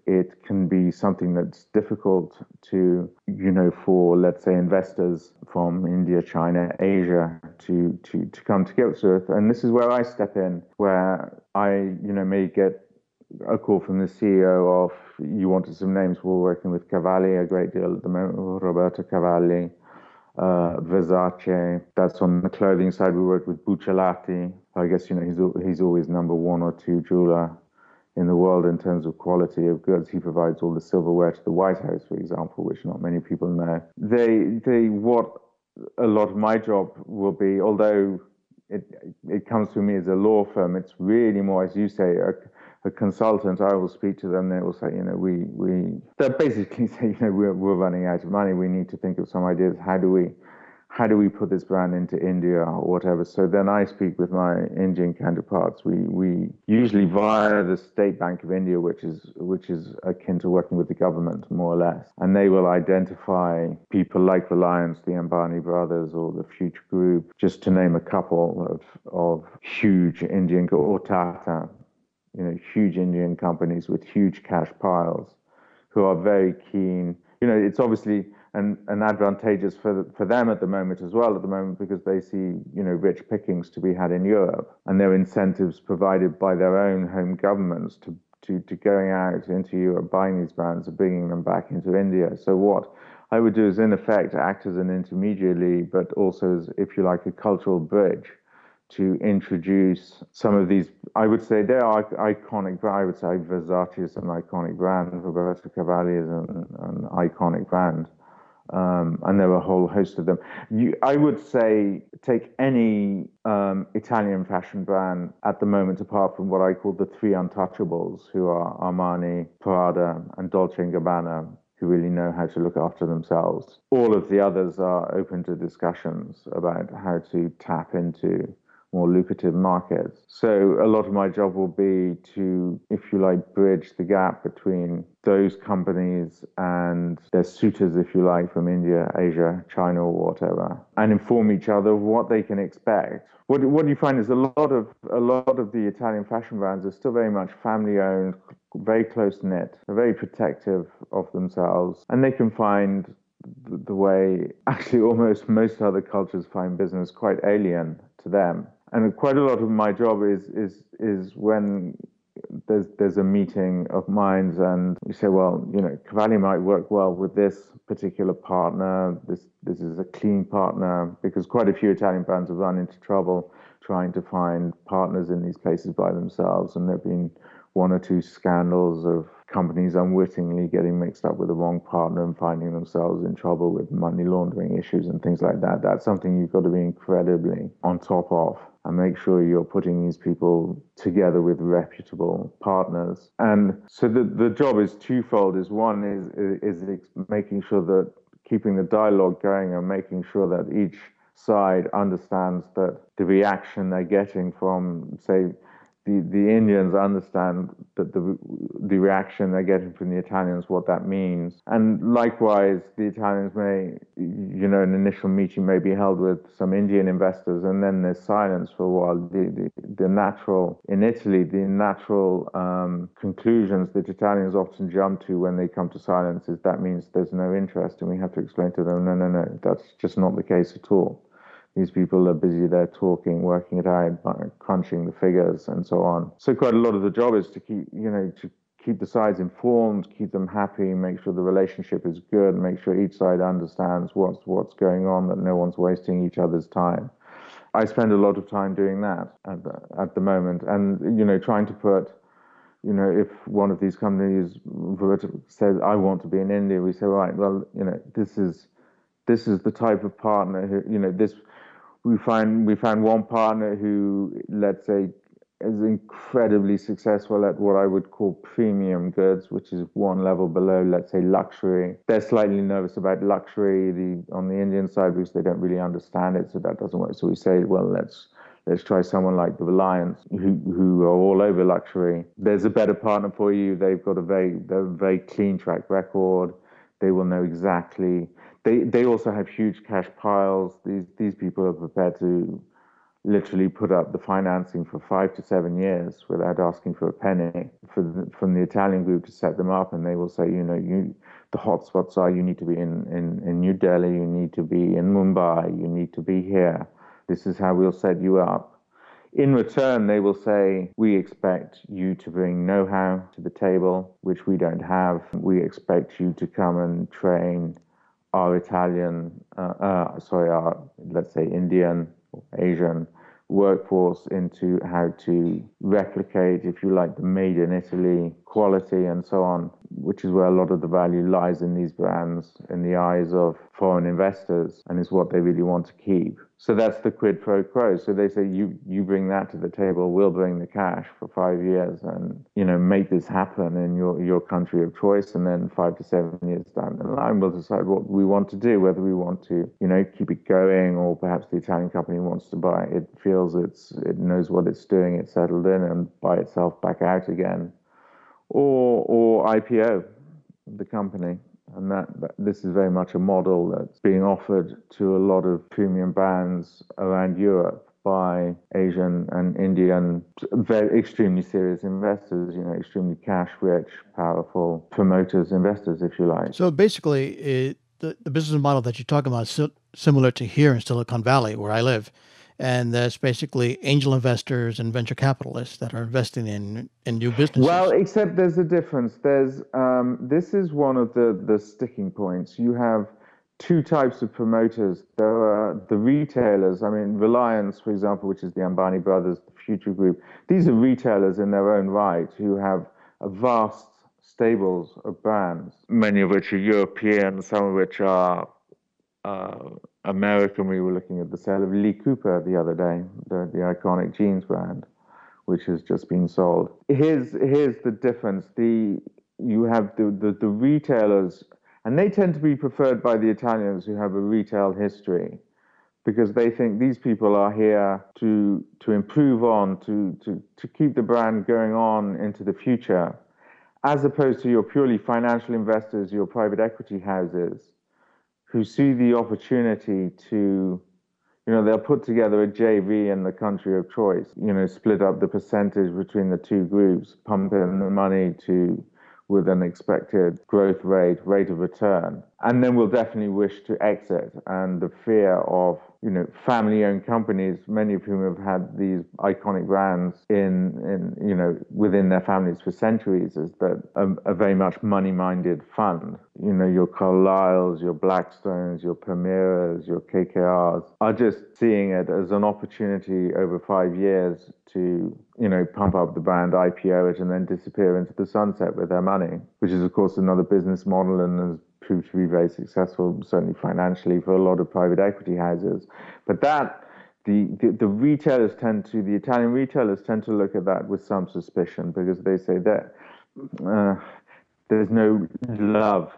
It can be something that's difficult to, you know, for let's say investors from India, China, Asia to to to come to grips with. And this is where I step in, where I, you know, may get a call from the CEO of you wanted some names. We're working with Cavalli a great deal at the moment, Roberto Cavalli uh, Versace. That's on the clothing side. We work with Buccellati. I guess you know he's he's always number one or two jeweler in the world in terms of quality of goods. He provides all the silverware to the White House, for example, which not many people know. They they what a lot of my job will be, although it it comes to me as a law firm, it's really more, as you say, a, a consultant, I will speak to them. They will say, you know, we we they basically say, you know, we're we're running out of money. We need to think of some ideas. How do we how do we put this brand into India or whatever? So then I speak with my Indian counterparts. We we usually via the State Bank of India, which is which is akin to working with the government more or less, and they will identify people like Reliance, the Ambani brothers, or the Future Group, just to name a couple of of huge Indian or Tata you know, huge Indian companies with huge cash piles who are very keen. You know, it's obviously an, an advantageous for for them at the moment as well at the moment because they see you know rich pickings to be had in Europe and their incentives provided by their own home governments to to, to going out into Europe, buying these brands and bringing them back into India. So what I would do is in effect act as an intermediary, but also as, if you like, a cultural bridge to introduce some of these. I would say they are iconic. I would say Versace is an iconic brand. Roberto Cavalli is an, an iconic brand. Um, and there are a whole host of them. You, I would say take any um, Italian fashion brand at the moment, apart from what I call the three untouchables, who are Armani, Prada, and Dolce & Gabbana, who really know how to look after themselves. All of the others are open to discussions about how to tap into more lucrative markets. So a lot of my job will be to, if you like, bridge the gap between those companies and their suitors, if you like, from India, Asia, China, or whatever, and inform each other of what they can expect. What, what you find is a lot of a lot of the Italian fashion brands are still very much family owned, very close knit, very protective of themselves, and they can find the way actually almost most other cultures find business quite alien to them. And quite a lot of my job is is is when there's there's a meeting of minds and you say, well, you know, Cavalli might work well with this particular partner. This this is a clean partner because quite a few Italian brands have run into trouble trying to find partners in these places by themselves, and there've been one or two scandals of companies unwittingly getting mixed up with the wrong partner and finding themselves in trouble with money laundering issues and things like that. That's something you've got to be incredibly on top of and make sure you're putting these people together with reputable partners. And so the, the job is twofold. Is one is, is making sure that keeping the dialogue going and making sure that each side understands that the reaction they're getting from say the, the Indians understand that the the reaction they're getting from the Italians, what that means, and likewise, the Italians may, you know, an initial meeting may be held with some Indian investors, and then there's silence for a while. The the, the natural in Italy, the natural um, conclusions that Italians often jump to when they come to silence is that means there's no interest, and we have to explain to them, no, no, no, that's just not the case at all. These people are busy there talking, working it out, crunching the figures, and so on. So quite a lot of the job is to keep, you know, to keep the sides informed, keep them happy, make sure the relationship is good, make sure each side understands what's what's going on, that no one's wasting each other's time. I spend a lot of time doing that at the, at the moment, and you know, trying to put you know, if one of these companies says, I want to be in India, we say, right, well, you know, this is this is the type of partner who, you know, this we find we found one partner who, let's say, is incredibly successful at what I would call premium goods, which is one level below, let's say, luxury. They're slightly nervous about luxury the, on the Indian side because they don't really understand it, so that doesn't work. So we say, well, let's let's try someone like the Reliance, who who are all over luxury. There's a better partner for you. They've got a very a very clean track record. They will know exactly they they also have huge cash piles. These these people are prepared to literally put up the financing for five to seven years without asking for a penny for the, from the Italian group to set them up, and they will say, you know, you the hotspots are you need to be in, in, in New Delhi, you need to be in Mumbai, you need to be here. This is how we'll set you up. In return, they will say, We expect you to bring know how to the table, which we don't have. We expect you to come and train our Italian, uh, uh, sorry, our, let's say, Indian, Asian workforce into how to replicate, if you like, the made in Italy quality and so on, which is where a lot of the value lies in these brands in the eyes of foreign investors and is what they really want to keep. So that's the quid pro quo. So they say you you bring that to the table, we'll bring the cash for five years and you know make this happen in your your country of choice, and then five to seven years down the line we'll decide what we want to do, whether we want to you know keep it going or perhaps the Italian company wants to buy it. Feels it's it knows what it's doing, it's settled in, and buy itself back out again, or or IPO the company and that, that, this is very much a model that's being offered to a lot of premium brands around Europe by Asian and Indian, very extremely serious investors. You know, extremely cash-rich, powerful promoters, investors, if you like. So basically, it, the the business model that you're talking about is similar to here in Silicon Valley, where I live and that's basically angel investors and venture capitalists that are investing in in new businesses. Well, except there's a difference. There's um, this is one of the the sticking points. You have two types of promoters. There are the retailers. I mean, Reliance, for example, which is the Ambani brothers, the Future Group. These are retailers in their own right who have a vast stables of brands, many of which are European, some of which are uh, American, we were looking at the sale of Lee Cooper the other day, the, the iconic jeans brand, which has just been sold. Here's here's the difference. The you have the, the, the retailers, and they tend to be preferred by the Italians who have a retail history. because they think these people are here to to improve on, to to to keep the brand going on into the future, as opposed to your purely financial investors, your private equity houses, who see the opportunity to you know, they'll put together a JV in the country of choice, you know, split up the percentage between the two groups, pump in the money to with an expected growth rate, rate of return. And then we'll definitely wish to exit. And the fear of you know, family-owned companies, many of whom have had these iconic brands in, in you know, within their families for centuries, is that a, a very much money-minded fund. You know, your Carlyles, your Blackstones, your Permiras, your KKRs are just seeing it as an opportunity over five years to, you know, pump up the brand, IPO it, and then disappear into the sunset with their money, which is, of course, another business model and has proved to be very successful, certainly financially, for a lot of private equity houses. But that the, the, the, retailers tend to, the Italian retailers tend to look at that with some suspicion because they say that uh, there's no love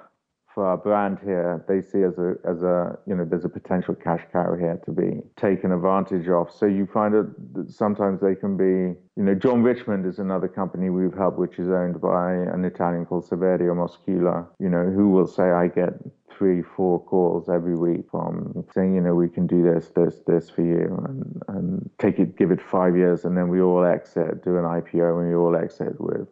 for our brand here, they see as a as a you know there's a potential cash cow here to be taken advantage of. So you find that sometimes they can be you know John Richmond is another company we've helped, which is owned by an Italian called Saverio Moschillo. You know who will say I get three, four calls every week from saying, you know, we can do this, this, this for you, and, and take it, give it five years, and then we all exit, do an IPO, and we all exit with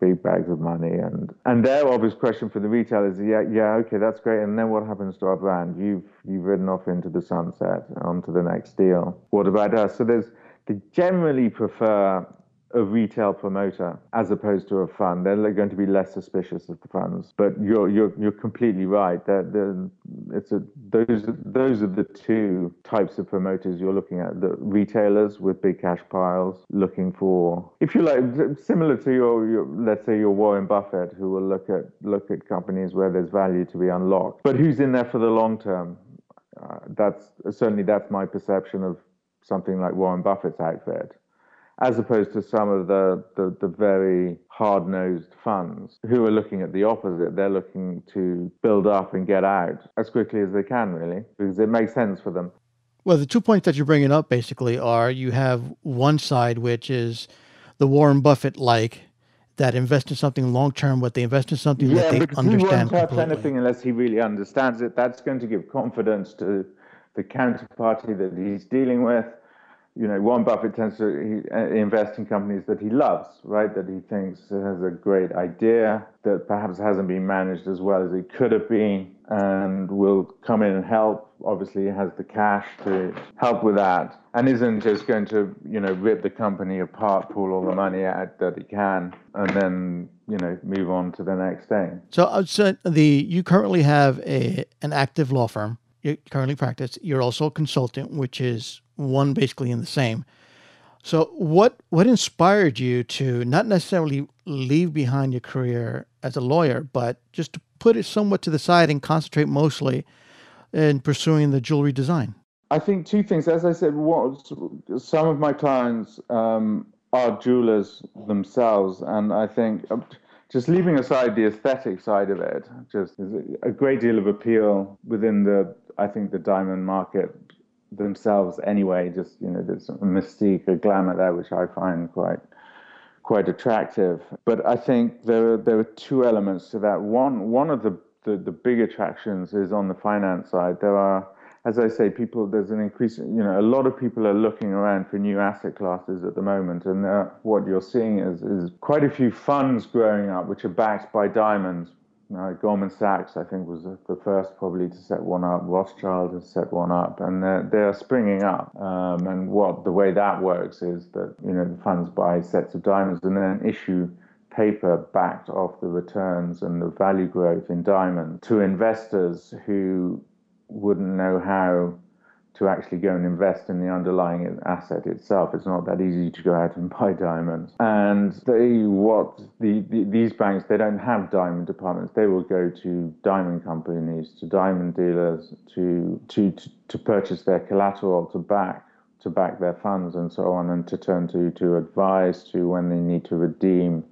big bags of money. And and their obvious question for the retailers is, yeah, yeah, okay, that's great. And then what happens to our brand? You've you've ridden off into the sunset onto the next deal. What about us? So there's they generally prefer a retail promoter as opposed to a fund. They're going to be less suspicious of the funds. But you're you're you're completely right. That the it's a those those are the two types of promoters you're looking at. The retailers with big cash piles looking for, if you like, similar to your, your let's say your Warren Buffett, who will look at look at companies where there's value to be unlocked, but who's in there for the long term. Uh, that's certainly that's my perception of something like Warren Buffett's outfit as opposed to some of the, the, the very hard nosed funds who are looking at the opposite. They're looking to build up and get out as quickly as they can, really, because it makes sense for them. Well, the two points that you're bringing up basically are you have one side, which is the Warren Buffett like that invest in something long term, but they invest in something yeah, that they because understand. He won't touch anything unless he really understands it. That's going to give confidence to the counterparty that he's dealing with you know, Warren Buffett tends to uh, invest in companies that he loves, right? That he thinks has a great idea that perhaps hasn't been managed as well as it could have been, and will come in and help. Obviously, has the cash to help with that, and isn't just going to, you know, rip the company apart, pull all the money out that he can, and then, you know, move on to the next thing. So, uh, so the you currently have a an active law firm. You currently practice. You're also a consultant, which is one basically in the same. So what what inspired you to not necessarily leave behind your career as a lawyer, but just to put it somewhat to the side and concentrate mostly in pursuing the jewelry design? I think two things. As I said, what some of my clients um, are jewelers themselves, and I think uh, just leaving aside the aesthetic side of it, just a great deal of appeal within the I think the diamond market themselves anyway. Just you know, there's a mystique, a glamour there, which I find quite quite attractive. But I think there are, there are two elements to that. One one of the, the, the big attractions is on the finance side. There are as I say, people there's an increase. You know, a lot of people are looking around for new asset classes at the moment, and uh, what you're seeing is is quite a few funds growing up which are backed by diamonds, uh, Goldman Sachs, I think, was the first probably to set one up. Rothschild has set one up, and they're, they're springing up. Um, and what the way that works is that you know the funds buy sets of diamonds and then issue paper backed off the returns and the value growth in diamonds to investors who wouldn't know how to actually go and invest in the underlying asset itself. It's not that easy to go out and buy diamonds. And they, what the, the, these banks, they don't have diamond departments. They will go to diamond companies, to diamond dealers, to to to, to purchase their collateral to back to back their funds and so on, and to turn to to advise to when they need to redeem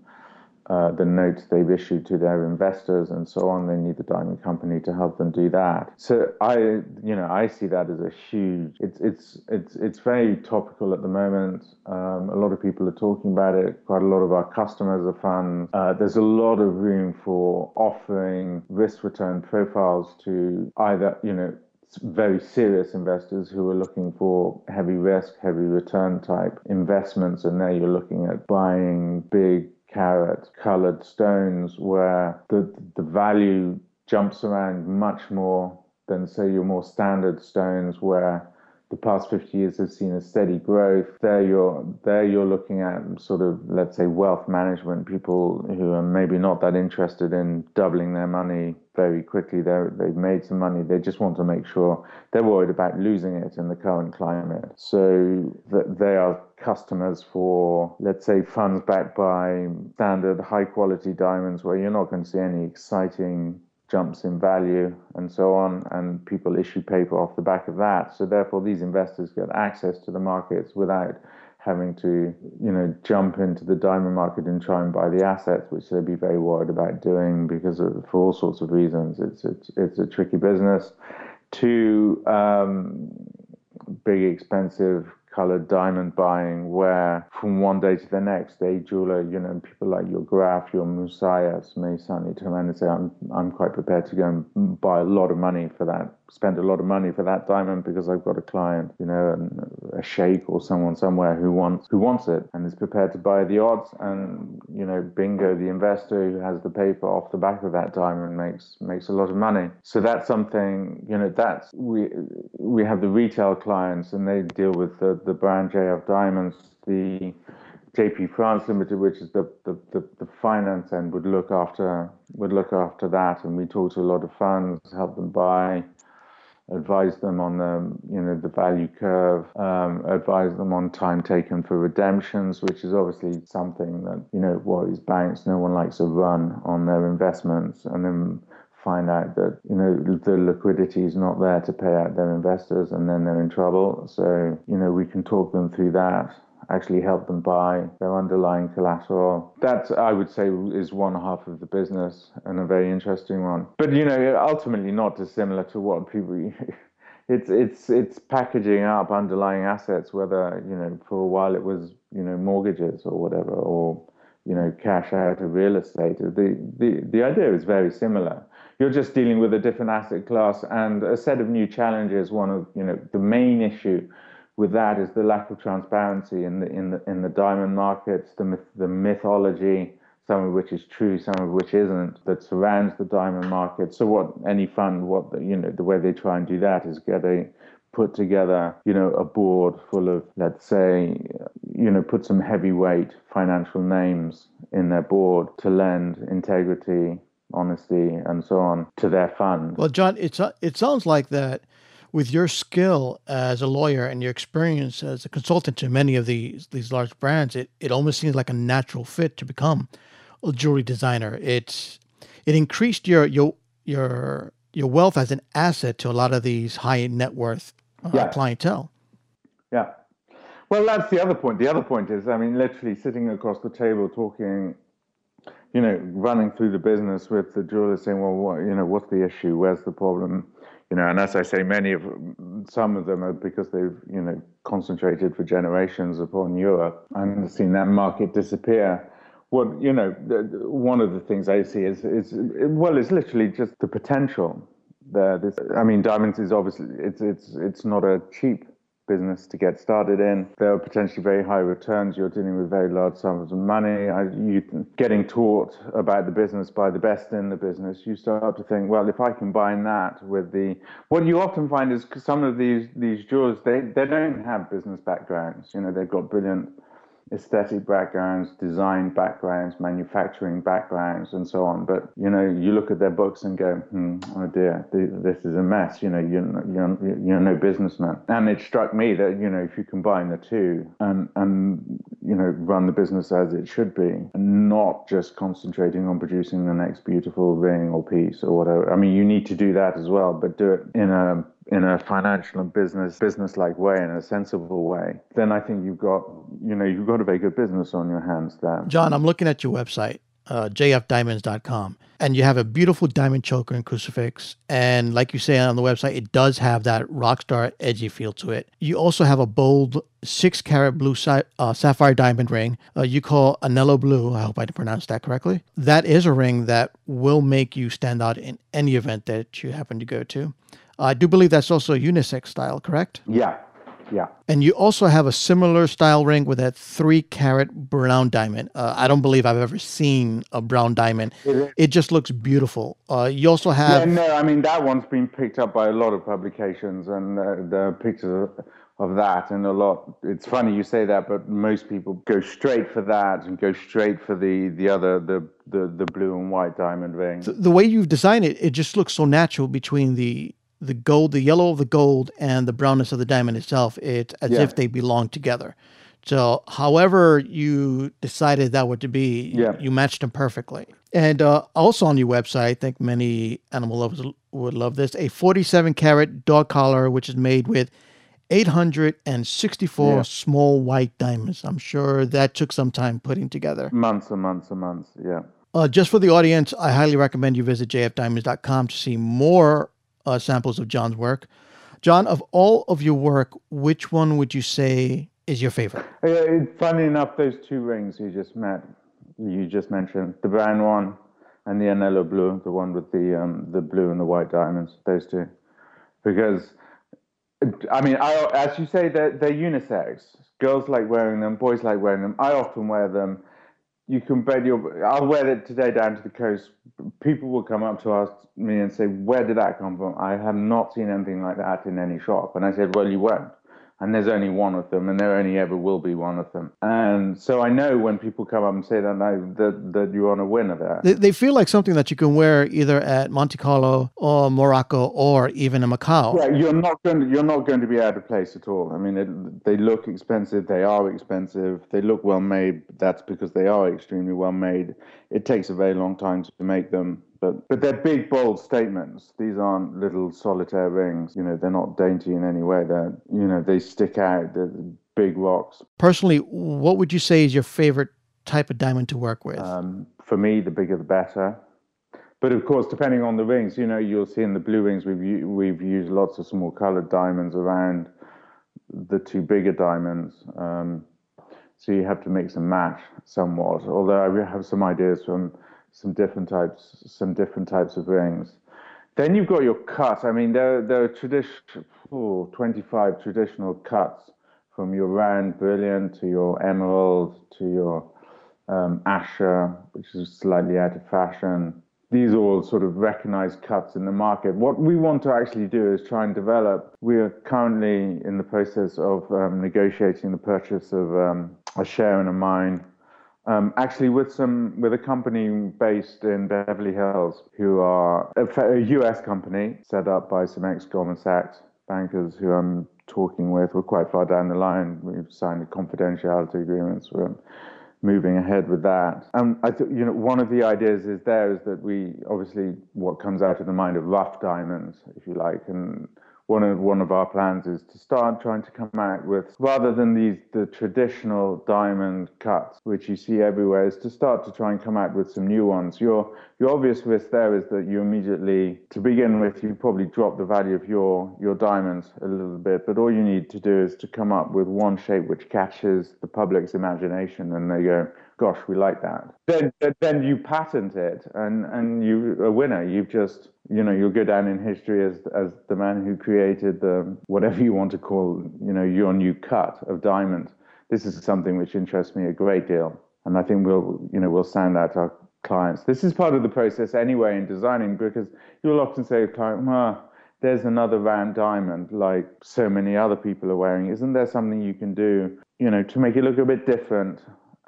uh, the notes they've issued to their investors and so on. They need the diamond company to help them do that. So I, you know, I see that as a huge. It's it's it's it's very topical at the moment. Um, a lot of people are talking about it. Quite a lot of our customers are funds. Uh, there's a lot of room for offering risk return profiles to either, you know very serious investors who are looking for heavy risk, heavy return type investments. And now you're looking at buying big carat colored stones where the, the value jumps around much more than, say, your more standard stones where the past 50 years have seen a steady growth. There you're there you're looking at sort of let's say wealth management people who are maybe not that interested in doubling their money very quickly. They they've made some money. They just want to make sure they're worried about losing it in the current climate. So that they are customers for let's say funds backed by standard high quality diamonds where you're not going to see any exciting jumps in value and so on, and people issue paper off the back of that. So therefore, these investors get access to the markets without having to, you know, jump into the diamond market and try and buy the assets, which they'd be very worried about doing because of, for all sorts of reasons. It's it's it's a tricky business. Two, um, big expensive colored diamond buying where from one day to the next a jeweler you know people like your Graff your Moussaieffs may suddenly turn around and say i'm i'm quite prepared to go and buy a lot of money for that spend a lot of money for that diamond because I've got a client, you know, and a sheikh or someone somewhere who wants who wants it and is prepared to buy the odds. And you know, bingo, the investor who has the paper off the back of that diamond makes makes a lot of money. So that's something, you know, that's we we have the retail clients and they deal with the the brand JF Diamonds, the JP France Limited, which is the, the, the, the, finance end, would look after would look after that, and we talk to a lot of funds, help them buy, advise them on the you know the value curve, um, advise them on time taken for redemptions, which is obviously something that you know worries banks. No one likes a run on their investments, and then find out that you know the liquidity is not there to pay out their investors, and then they're in trouble. So you know we can talk them through that actually help them buy their underlying collateral. That I would say is one half of the business and a very interesting one. But you know, ultimately not dissimilar to what people. it's it's it's packaging up underlying assets, whether you know for a while it was you know mortgages or whatever, or you know cash out of real estate. The the the idea is very similar. You're just dealing with a different asset class and a set of new challenges. One of you know the main issue with that is the lack of transparency in the in the in the diamond markets, the myth, the mythology, some of which is true, some of which isn't, that surrounds the diamond market. So what any fund, what the, you know, the way they try and do that is get a put together, you know, a board full of, let's say, you know, put some heavyweight financial names in their board to lend integrity, honesty, and so on to their fund. Well, John, it's it sounds like that with your skill as a lawyer and your experience as a consultant to many of these these large brands, it, it almost seems like a natural fit to become a jewelry designer. It's it increased your your your your wealth as an asset to a lot of these high net worth uh, yeah. clientele. Yeah. Well, that's the other point. The other point is, I mean, literally sitting across the table talking, you know, running through the business with the jeweler saying, well, what, you know, what's the issue? Where's the problem? You know, and as I say, many of some of them are because they've you know concentrated for generations upon Europe and seen that market disappear. What you know, one of the things I see is is well, it's literally just the potential there. This, I mean, diamonds is obviously it's it's it's not a cheap business to get started in. There are potentially very high returns. You're dealing with very large sums of money. You're getting taught about the business by the best in the business. You start to think, well, if I combine that with the what you often find is some of these these jewelers they they don't have business backgrounds. You know, they've got brilliant aesthetic backgrounds, design backgrounds, manufacturing backgrounds, and so on. But you know, you look at their books and go, hmm, "Oh dear, this is a mess." You know, you're you're you're no businessman. And it struck me that you know, if you combine the two and and you know, run the business as it should be, and not just concentrating on producing the next beautiful ring or piece or whatever. I mean, you need to do that as well, but do it in a in a financial and business business like way in a sensible way then i think you've got you know you've got a very good business on your hands there john i'm looking at your website uh, jfdiamonds.com. And you have a beautiful diamond choker and crucifix. And like you say on the website, it does have that rockstar edgy feel to it. You also have a bold six carat blue si- uh, sapphire diamond ring uh, you call Anello Blue. I hope I pronounced that correctly. That is a ring that will make you stand out in any event that you happen to go to. I do believe that's also a unisex style, correct? Yeah, yeah. And you also have a similar style ring with that three carat brown diamond. Uh, I don't believe I've ever seen a brown diamond. It, it just looks beautiful. Uh, you also have. Yeah, no, I mean, that one's been picked up by a lot of publications and uh, the pictures of that and a lot it's funny you say that but most people go straight for that and go straight for the the other the the, the blue and white diamond ring the, the way you've designed it it just looks so natural between the the gold, the yellow of the gold, and the brownness of the diamond itself. It's as yeah. if they belong together. So, however you decided that would to be, yeah. you matched them perfectly. And uh, also on your website, I think many animal lovers would love this: a 47 carat dog collar, which is made with 864 yeah. small white diamonds. I'm sure that took some time putting together. Months and months and months. Yeah. Uh, just for the audience, I highly recommend you visit jfdiamonds.com to see more uh, samples of John's work. John, of all of your work, which one would you say is your favorite? Funny enough, those two rings you just met, you just mentioned, the brown one and the Anello blue, the one with the um, the blue and the white diamonds, those two, because I mean, I, as you say, they're, they're unisex. Girls like wearing them, boys like wearing them. I often wear them you can bet your. I'll wear it today down to the coast. People will come up to ask me and say, "Where did that come from?" I have not seen anything like that in any shop, and I said, "Well, you won't." And there's only one of them, and there only ever will be one of them. And so I know when people come up and say that, I, that, that you're on a winner there. They, they, feel like something that you can wear either at Monte Carlo or Morocco or even in Macau. Yeah, you're not going to, you're not going to be out of place at all. I mean, it, they look expensive. They are expensive. They look well made. That's because they are extremely well made. It takes a very long time to make them but but they're big, bold statements. These aren't little solitaire rings. You know, they're not dainty in any way. They're you know they stick out. They're big rocks. Personally, what would you say is your favorite type of diamond to work with? Um, for me, the bigger the better. But of course, depending on the rings, you know, you'll see in the blue rings we've we've used lots of small colored diamonds around the two bigger diamonds. Um, so you have to mix and match somewhat. Although I have some ideas from some different types, some different types of rings. Then you've got your cut. I mean, there, there are tradition, oh, 25 traditional cuts from your round brilliant to your emerald to your um, Asscher, which is slightly out of fashion. These are all sort of recognized cuts in the market. What we want to actually do is try and develop. We are currently in the process of um, negotiating the purchase of um, a share in a mine um, actually, with some with a company based in Beverly Hills, who are a, a U.S. company set up by some ex Goldman Sachs bankers who I'm talking with. We're quite far down the line. We've signed confidentiality agreements. We're moving ahead with that. And I think you know one of the ideas is there is that we obviously what comes out of the mind of rough diamonds, if you like, and one of one of our plans is to start trying to come out with rather than these the traditional diamond cuts which you see everywhere is to start to try and come out with some new ones. Your your obvious risk there is that you immediately to begin with you probably drop the value of your your diamonds a little bit but all you need to do is to come up with one shape which catches the public's imagination and they go gosh, we like that. Then, then you patent it, and and you a winner. You've just you know you'll go down in history as as the man who created the whatever you want to call you know your new cut of diamond. This is something which interests me a great deal, and I think we'll you know we'll sound out our clients. This is part of the process anyway in designing because you'll often say to a client, well, there's another round diamond like so many other people are wearing. Isn't there something you can do, you know, to make it look a bit different?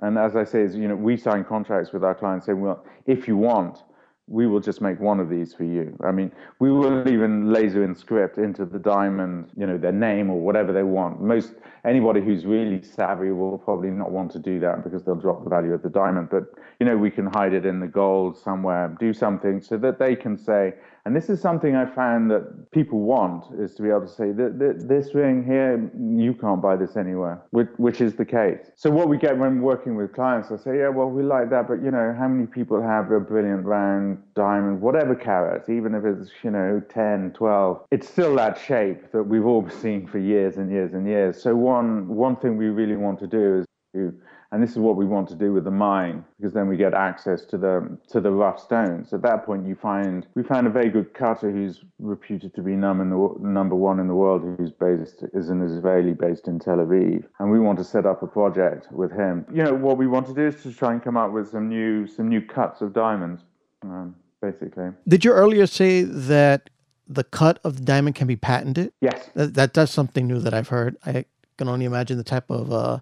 And as I say, is you know, we sign contracts with our clients saying, well, if you want, we will just make one of these for you. I mean, we will even laser in script into the diamond, you know, their name or whatever they want. Most anybody who's really savvy will probably not want to do that because they'll drop the value of the diamond. But you know, we can hide it in the gold somewhere, do something so that they can say, And this is something I found that people want is to be able to say that this ring here, you can't buy this anywhere, which, which is the case. So what we get when working with clients, I say, yeah, well, we like that, but you know, how many people have a brilliant round diamond, whatever carat, even if it's, you know, 10, 12, it's still that shape that we've all seen for years and years and years. So one, one thing we really want to do is to and this is what we want to do with the mine because then we get access to the to the rough stones. At that point, you find we found a very good cutter who's reputed to be number number one in the world, who's based is an Israeli based in Tel Aviv, and we want to set up a project with him. You know, what we want to do is to try and come up with some new some new cuts of diamonds, um, basically. Did you earlier say that the cut of the diamond can be patented? Yes, that, that that's something new that I've heard. I can only imagine the type of uh,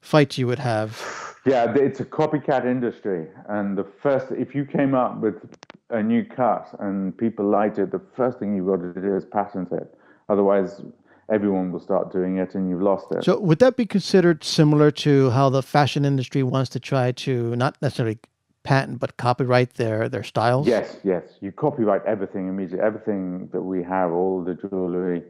fights you would have. Yeah, it's a copycat industry, and the first if you came up with a new cut and people liked it, the first thing you've got to do is patent it. Otherwise, everyone will start doing it, and you've lost it. So, would that be considered similar to how the fashion industry wants to try to not necessarily patent but copyright their their styles? Yes, yes. You copyright everything immediately. Everything that we have, all the jewelry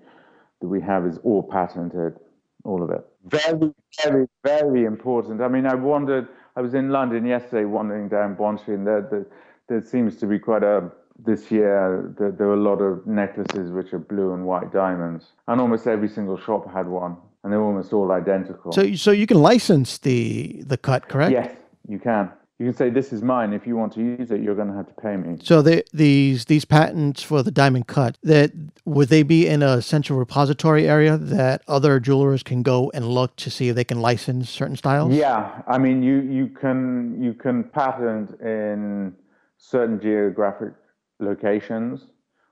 that we have, is all patented all of it. Very, very, very important. I mean, I wondered, I was in London yesterday wandering down Bond Street, and there, there, there seems to be quite a, this year, there, there are a lot of necklaces which are blue and white diamonds, and almost every single shop had one, and they're almost all identical. So, so you can license the the cut, correct? Yes, you can you can say this is mine. If you want to use it, you're going to have to pay me. So the, these these patents for the diamond cut that would they be in a central repository area that other jewelers can go and look to see if they can license certain styles? Yeah, I mean you you can you can patent in certain geographic locations,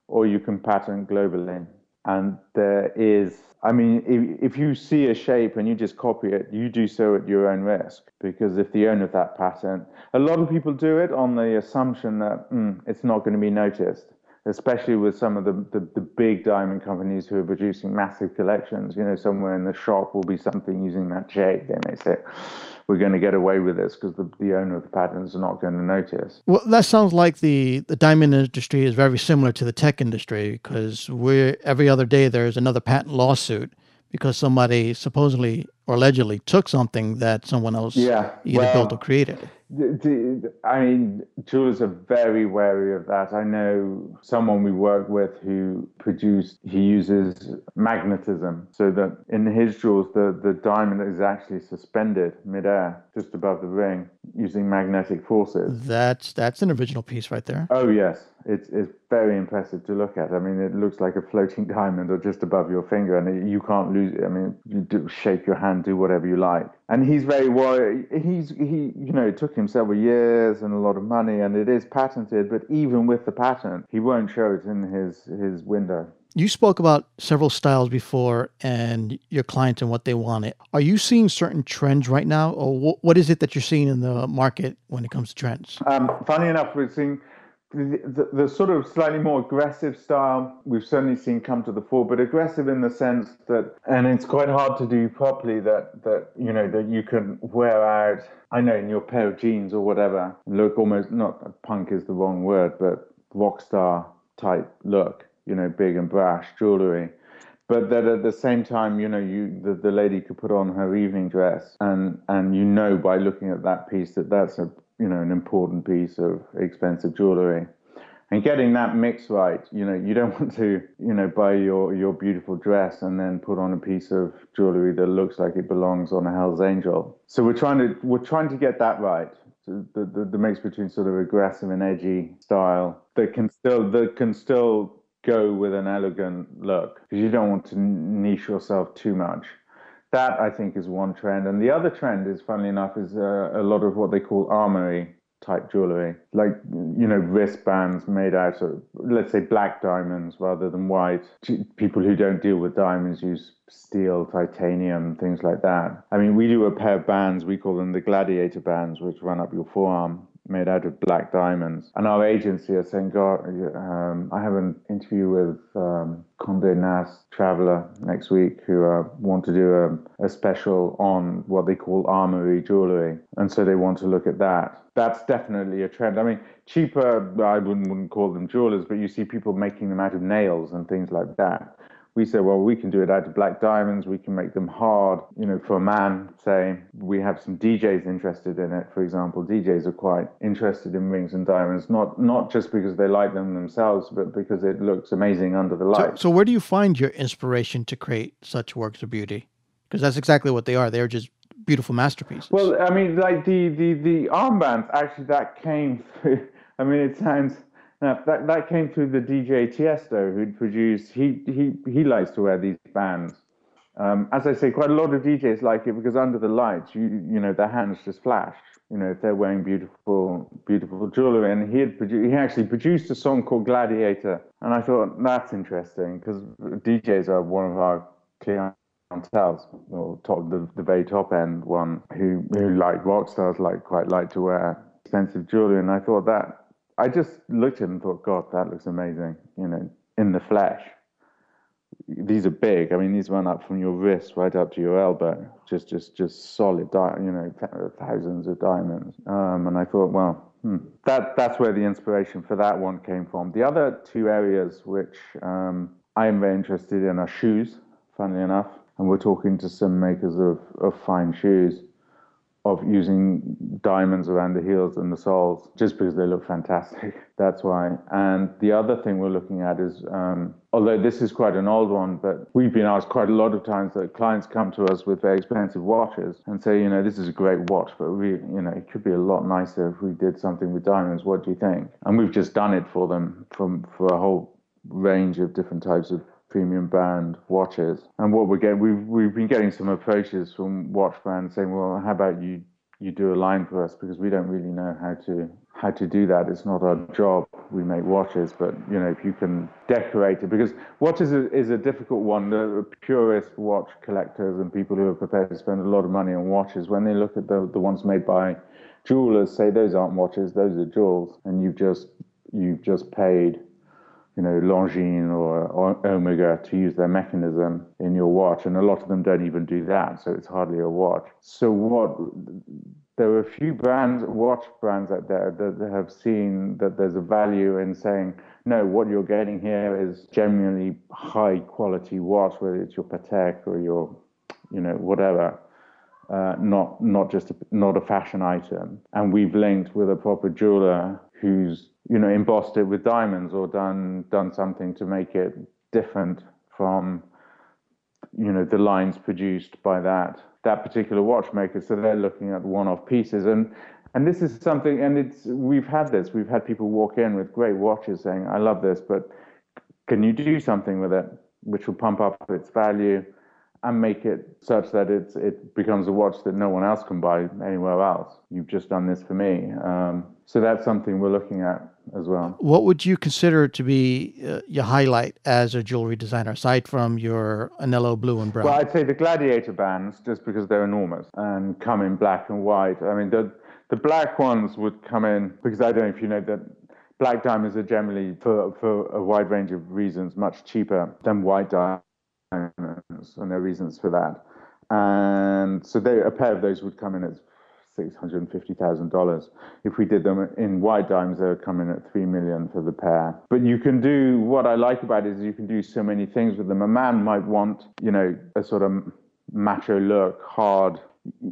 or you can patent globally, and there is I mean, if, if you see a shape and you just copy it, you do so at your own risk. Because if the owner of that patent, a lot of people do it on the assumption that mm, it's not going to be noticed, especially with some of the, the, the, big diamond companies who are producing massive collections. You know, somewhere in the shop will be something using that shape. They may say, we're going to get away with this because the, the owner of the patents are not going to notice. Well, that sounds like the, the diamond industry is very similar to the tech industry because we're every other day there's another patent lawsuit because somebody supposedly or allegedly took something that someone else yeah, either well, built or created. I mean, jewelers are very wary of that. I know someone we work with who produced, he uses magnetism so that in his jewels, the, the diamond is actually suspended midair just above the ring using magnetic forces. That's that's an original piece right there. Oh, yes. It's, it's very impressive to look at. I mean, it looks like a floating diamond or just above your finger, and you can't lose it. I mean, you do shake your hand, do whatever you like. And he's very worried. He's he, you know, it took him several years and a lot of money, and it is patented. But even with the patent, he won't show it in his his window. You spoke about several styles before and your clients and what they wanted. Are you seeing certain trends right now, or what is it that you're seeing in the market when it comes to trends? Um, funny enough, we're seeing the, the, sort of slightly more aggressive style we've certainly seen come to the fore, but aggressive in the sense that, and it's quite hard to do properly that that you know that you can wear out. I know in your pair of jeans or whatever, look almost not punk is the wrong word, but rock star type look. You know, big and brash jewelry but that at the same time, you know, you the, the lady could put on her evening dress, and and you know by looking at that piece that that's a you know an important piece of expensive jewelry. And getting that mix right you know you don't want to you know buy your your beautiful dress and then put on a piece of jewelry that looks like it belongs on a hell's angel. So we're trying to we're trying to get that right. The, the, the mix between sort of aggressive and edgy style that can still that can still go with an elegant look. Because you don't want to niche yourself too much that I think is one trend. And the other trend is, funnily enough, is uh, a lot of what they call armory type jewelry, like you know wristbands made out of, let's say, black diamonds rather than white. People who don't deal with diamonds use steel, titanium, things like that. I mean, we do a pair of bands. We call them the gladiator bands, which run up your forearm made out of black diamonds. And our agency are saying, God, um, I have an interview with um, Condé Nast Traveler next week who uh, want to do a, a special on what they call armory jewelry. And so they want to look at that. That's definitely a trend. I mean, cheaper, I wouldn't, wouldn't call them jewelers, but you see people making them out of nails and things like that we said, well, we can do it out of black diamonds. We can make them hard. You know, for a man, say, we have some DJs interested in it. For example, DJs are quite interested in rings and diamonds, not not just because they like them themselves, but because it looks amazing under the light. So, so where do you find your inspiration to create such works of beauty? Because that's exactly what they are. They're just beautiful masterpieces. Well, I mean, like the the the armbands, actually, that came through. I mean, it sounds now, that, that came through the DJ Tiesto, who'd produced, he, he, he likes to wear these bands. Um, as I say, quite a lot of DJs like it because under the lights, you, you know, their hands just flash. You know, if they're wearing beautiful, beautiful jewelry. And he had produ- he actually produced a song called Gladiator. And I thought, that's interesting because DJs are one of our clientele, or top, the, the very top end one, who, who like rock stars, like quite like to wear expensive jewelry. And I thought that I just looked at him and thought, God, that looks amazing. You know, in the flesh. These are big. I mean, these run up from your wrist right up to your elbow. Just, just, just solid. Di- you know, thousands of diamonds. Um, and I thought, well, hmm. that that's where the inspiration for that one came from. The other two areas which um, I am very interested in are shoes. Funnily enough, and we're talking to some makers of, of fine shoes of using diamonds around the heels and the soles just because they look fantastic. That's why. And the other thing we're looking at is, um, although this is quite an old one, but we've been asked quite a lot of times that clients come to us with very expensive watches and say, you know, this is a great watch, but we, you know, it could be a lot nicer if we did something with diamonds. What do you think? And we've just done it for them from for a whole range of different types of premium brand watches. And what we're getting, we've we've been getting some approaches from watch brands saying, well, how about you you do a line for us because we don't really know how to how to do that. It's not our job. We make watches, but you know if you can decorate it because watches is a, is a difficult one. The purist watch collectors and people who are prepared to spend a lot of money on watches, when they look at the the ones made by jewelers, say those aren't watches, those are jewels, and you've just you've just paid you know, Longines or, Omega to use their mechanism in your watch, and a lot of them don't even do that, so it's hardly a watch. So what? There are a few brands, watch brands out there that have seen that there's a value in saying, no, what you're getting here is genuinely high quality watch, whether it's your Patek or your, you know, whatever. Uh, not not just a, not a fashion item, and we've linked with a proper jeweler who's you know embossed it with diamonds or done done something to make it different from you know the lines produced by that that particular watchmaker. So they're looking at one-off pieces. And and this is something and it's we've had this. We've had people walk in with great watches saying i love this but can you do something with it which will pump up its value and make it such that it's it becomes a watch that no one else can buy anywhere else. You've just done this for me. Um, so that's something we're looking at as well. What would you consider to be uh, your highlight as a jewelry designer, aside from your Anello blue and brown? Well, I'd say the Gladiator bands, just because they're enormous and come in black and white. I mean, the the black ones would come in because I don't know if you know that black diamonds are generally, for for a wide range of reasons, much cheaper than white diamonds and there are reasons for that. And so they, a pair of those would come in at six hundred and fifty thousand dollars. If we did them in white dimes, they would come in at three million for the pair. But you can do what I like about it is you can do so many things with them. A man might want, you know, a sort of macho look, hard,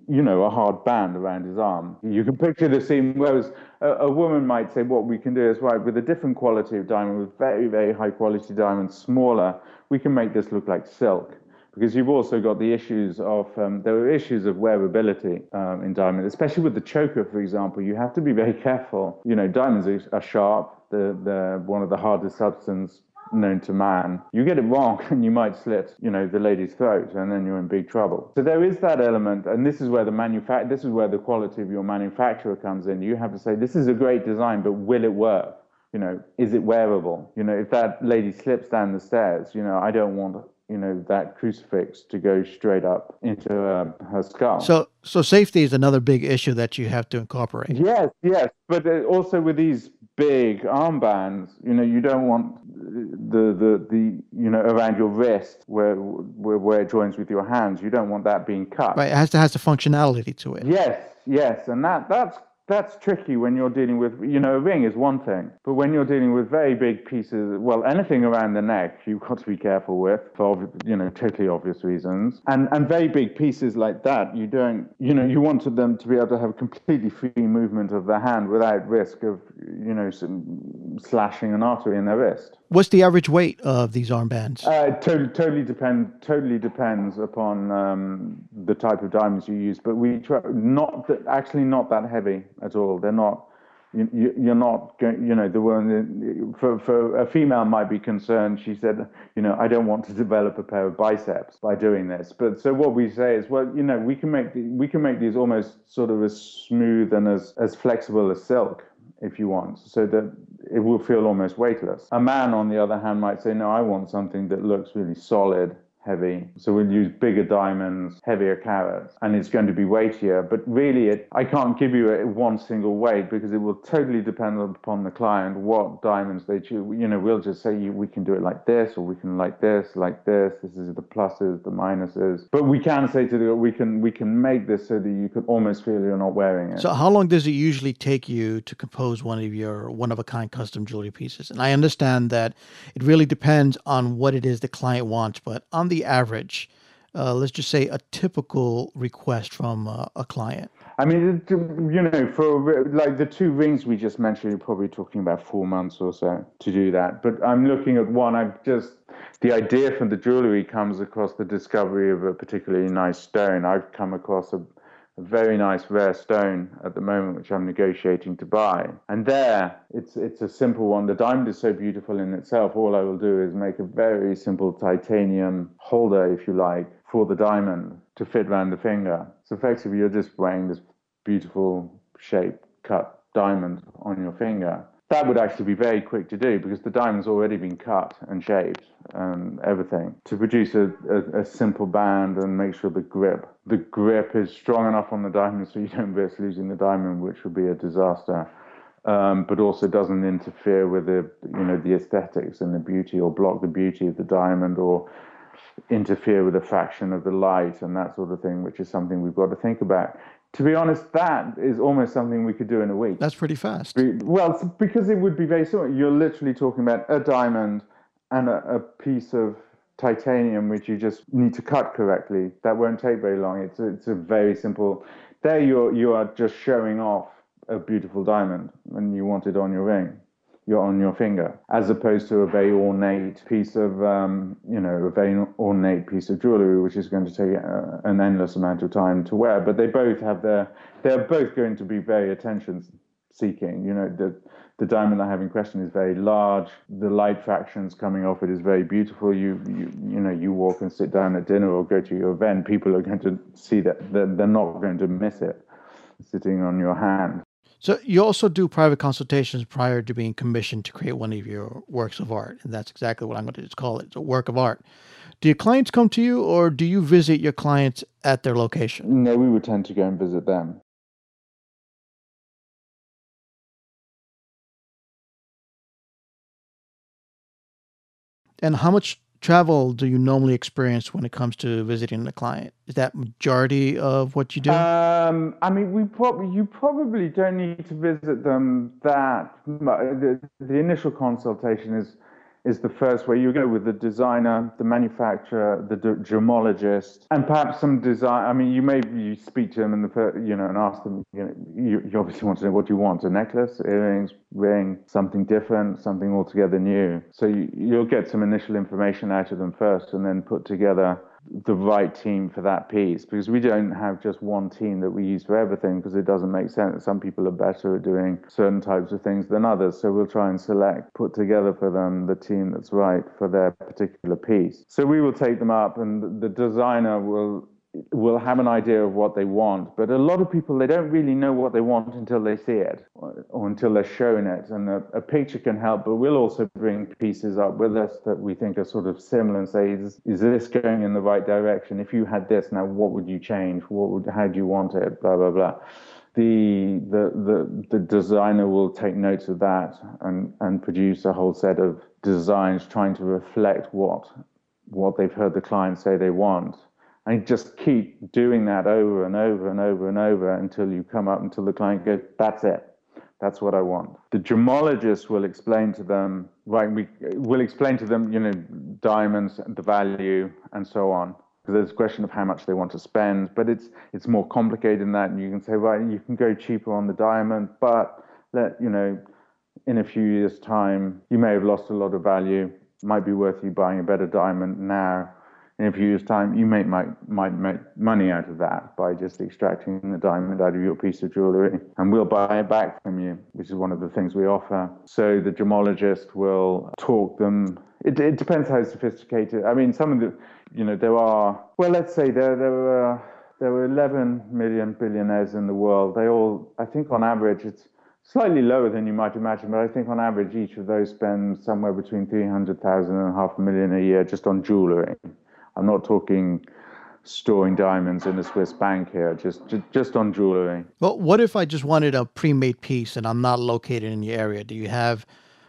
you know, a hard band around his arm. You can picture the scene. Whereas a, a, woman might say, what we can do is right with a different quality of diamond, with very, very high quality diamonds, smaller, we can make this look like silk. Because you've also got the issues of, um, there are issues of wearability um, in diamond, especially with the choker, for example. You have to be very careful. You know, diamonds are, sharp. They're, they're one of the hardest substances known to man. You get it wrong and you might slit, you know, the lady's throat and then you're in big trouble. So there is that element and this is where the manufact this is where the quality of your manufacturer comes in. You have to say this is a great design but will it work? you know, is it wearable? You know, if that lady slips down the stairs, you know, I don't want you know that crucifix to go straight up into uh, her skull. So, so safety is another big issue that you have to incorporate. Yes, yes, but uh, also with these big armbands, you know, you don't want the the the you know around your wrist where where, where it joins with your hands. You don't want that being cut. Right, it has to has the functionality to it. Yes, yes, and that that's that's tricky when you're dealing with, you know, a ring is one thing, but when you're dealing with very big pieces, well, anything around the neck, you've got to be careful with for, you know, totally obvious reasons. And and very big pieces like that, you don't, you know, you wanted them to be able to have completely free movement of the hand without risk of, you know, slashing an artery in their wrist. What's the average weight of these armbands? Uh, totally, totally depend. Totally depends upon um, the type of diamonds you use. But we try not that, actually not that heavy at all. They're not. You, you're not going. You know, the one for for a female might be concerned. She said, you know, I don't want to develop a pair of biceps by doing this. But so what we say is, well, you know, we can make the, we can make these almost sort of as smooth and as as flexible as silk if you want, so that it will feel almost weightless. A man, on the other hand, might say, No, I want something that looks really solid heavy. So we'll use bigger diamonds, heavier carats, and it's going to be weightier. But really, it, I can't give you a, one single weight because it will totally depend upon the client what diamonds they choose. You know, we'll just say we can do it like this, or we can like this, like this. This is the pluses, the minuses. But we can say to the we can we can make this so that you can almost feel you're not wearing it. So how long does it usually take you to compose one of your one of a kind custom jewelry pieces? And I understand that it really depends on what it is the client wants, but on the the average, uh, let's just say a typical request from uh, a client? I mean, you know, for like the two rings we just mentioned, you're probably talking about four months or so to do that. But I'm looking at one. I've just the idea for the jewelry comes across the discovery of a particularly nice stone. I've come across a a very nice rare stone at the moment, which I'm negotiating to buy. And there, it's it's a simple one. The diamond is so beautiful in itself. All I will do is make a very simple titanium holder, if you like, for the diamond to fit around the finger. So effectively, you're just wearing this beautiful shape cut diamond on your finger that would actually be very quick to do because the diamond's already been cut and shaped and everything to produce a, a, a, simple band and make sure the grip the grip is strong enough on the diamond so you don't risk losing the diamond which would be a disaster. Um, but also doesn't interfere with the you know the aesthetics and the beauty or block the beauty of the diamond or interfere with the fraction of the light and that sort of thing which is something we've got to think about to be honest, that is almost something we could do in a week. That's pretty fast. Well, because it would be very simple. You're literally talking about a diamond and a, a, piece of titanium, which you just need to cut correctly. That won't take very long. It's a, it's a very simple. There, you're you are just showing off a beautiful diamond, and you want it on your ring you're on your finger, as opposed to a very ornate piece of, um, you know, a very ornate piece of jewelry, which is going to take uh, an endless amount of time to wear. But they both have their, they're both going to be very attention seeking. You know, the the diamond I have in question is very large. The light fractions coming off it is very beautiful. You you you know, you walk and sit down at dinner or go to your event, people are going to see that they're, they're not going to miss it sitting on your hand. So you also do private consultations prior to being commissioned to create one of your works of art, and that's exactly what I'm going to just call it. It's a work of art. Do your clients come to you, or do you visit your clients at their location? No, we would tend to go and visit them. And how much travel do you normally experience when it comes to visiting the client? Is that majority of what you do? Um, I mean, we probably you probably don't need to visit them that. The, the initial consultation is is the first way you go with the designer, the manufacturer, the gemologist, and perhaps some design. I mean, you may you speak to them and the you know and ask them. You know, you, you obviously want to know what you want: a necklace, earrings, ring, something different, something altogether new. So you, you'll get some initial information out of them first, and then put together the right team for that piece because we don't have just one team that we use for everything because it doesn't make sense. Some people are better at doing certain types of things than others. So we'll try and select, put together for them the team that's right for their particular piece. So we will take them up and the designer will will have an idea of what they want. But a lot of people, they don't really know what they want until they see it or, or until they're shown it. And a, a, picture can help, but we'll also bring pieces up with us that we think are sort of similar and say, is, is this going in the right direction? If you had this, now what would you change? What would, how do you want it? Blah, blah, blah. The, the, the, the designer will take notes of that and, and produce a whole set of designs trying to reflect what what they've heard the client say they want and just keep doing that over and over and over and over until you come up until the client goes, that's it. That's what I want. The gemologist will explain to them, right? We will explain to them, you know, diamonds, the value, and so on. Because there's a question of how much they want to spend, but it's it's more complicated than that. And you can say, right, you can go cheaper on the diamond, but let you know, in a few years' time, you may have lost a lot of value. Might be worth you buying a better diamond now in a few years' time, you may, might, might make money out of that by just extracting the diamond out of your piece of jewelry. And we'll buy it back from you, which is one of the things we offer. So the gemologist will talk them. It, it depends how sophisticated. I mean, some of the, you know, there are, well, let's say there, there were. There were 11 million billionaires in the world. They all, I think on average, it's slightly lower than you might imagine, but I think on average, each of those spends somewhere between 300,000 and half a million a year just on jewelry. I'm not talking storing diamonds in a Swiss bank here, just just on jewelry. Well, what if I just wanted a pre-made piece and I'm not located in the area? Do you have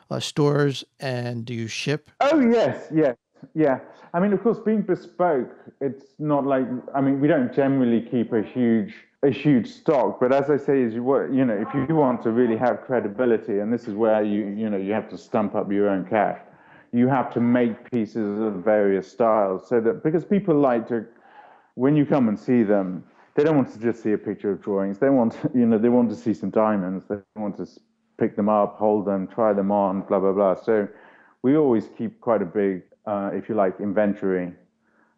uh, stores and do you ship? Oh yes, yes, yeah. I mean, of course, being bespoke, it's not like I mean, we don't generally keep a huge a huge stock, but as I say, is you you know, if you want to really have credibility, and this is where you you know you have to stump up your own cash you have to make pieces of various styles so that because people like to when you come and see them they don't want to just see a picture of drawings. They want you know they want to see some diamonds. They want to pick them up hold them try them on blah blah blah. So we always keep quite a big uh, if you like inventory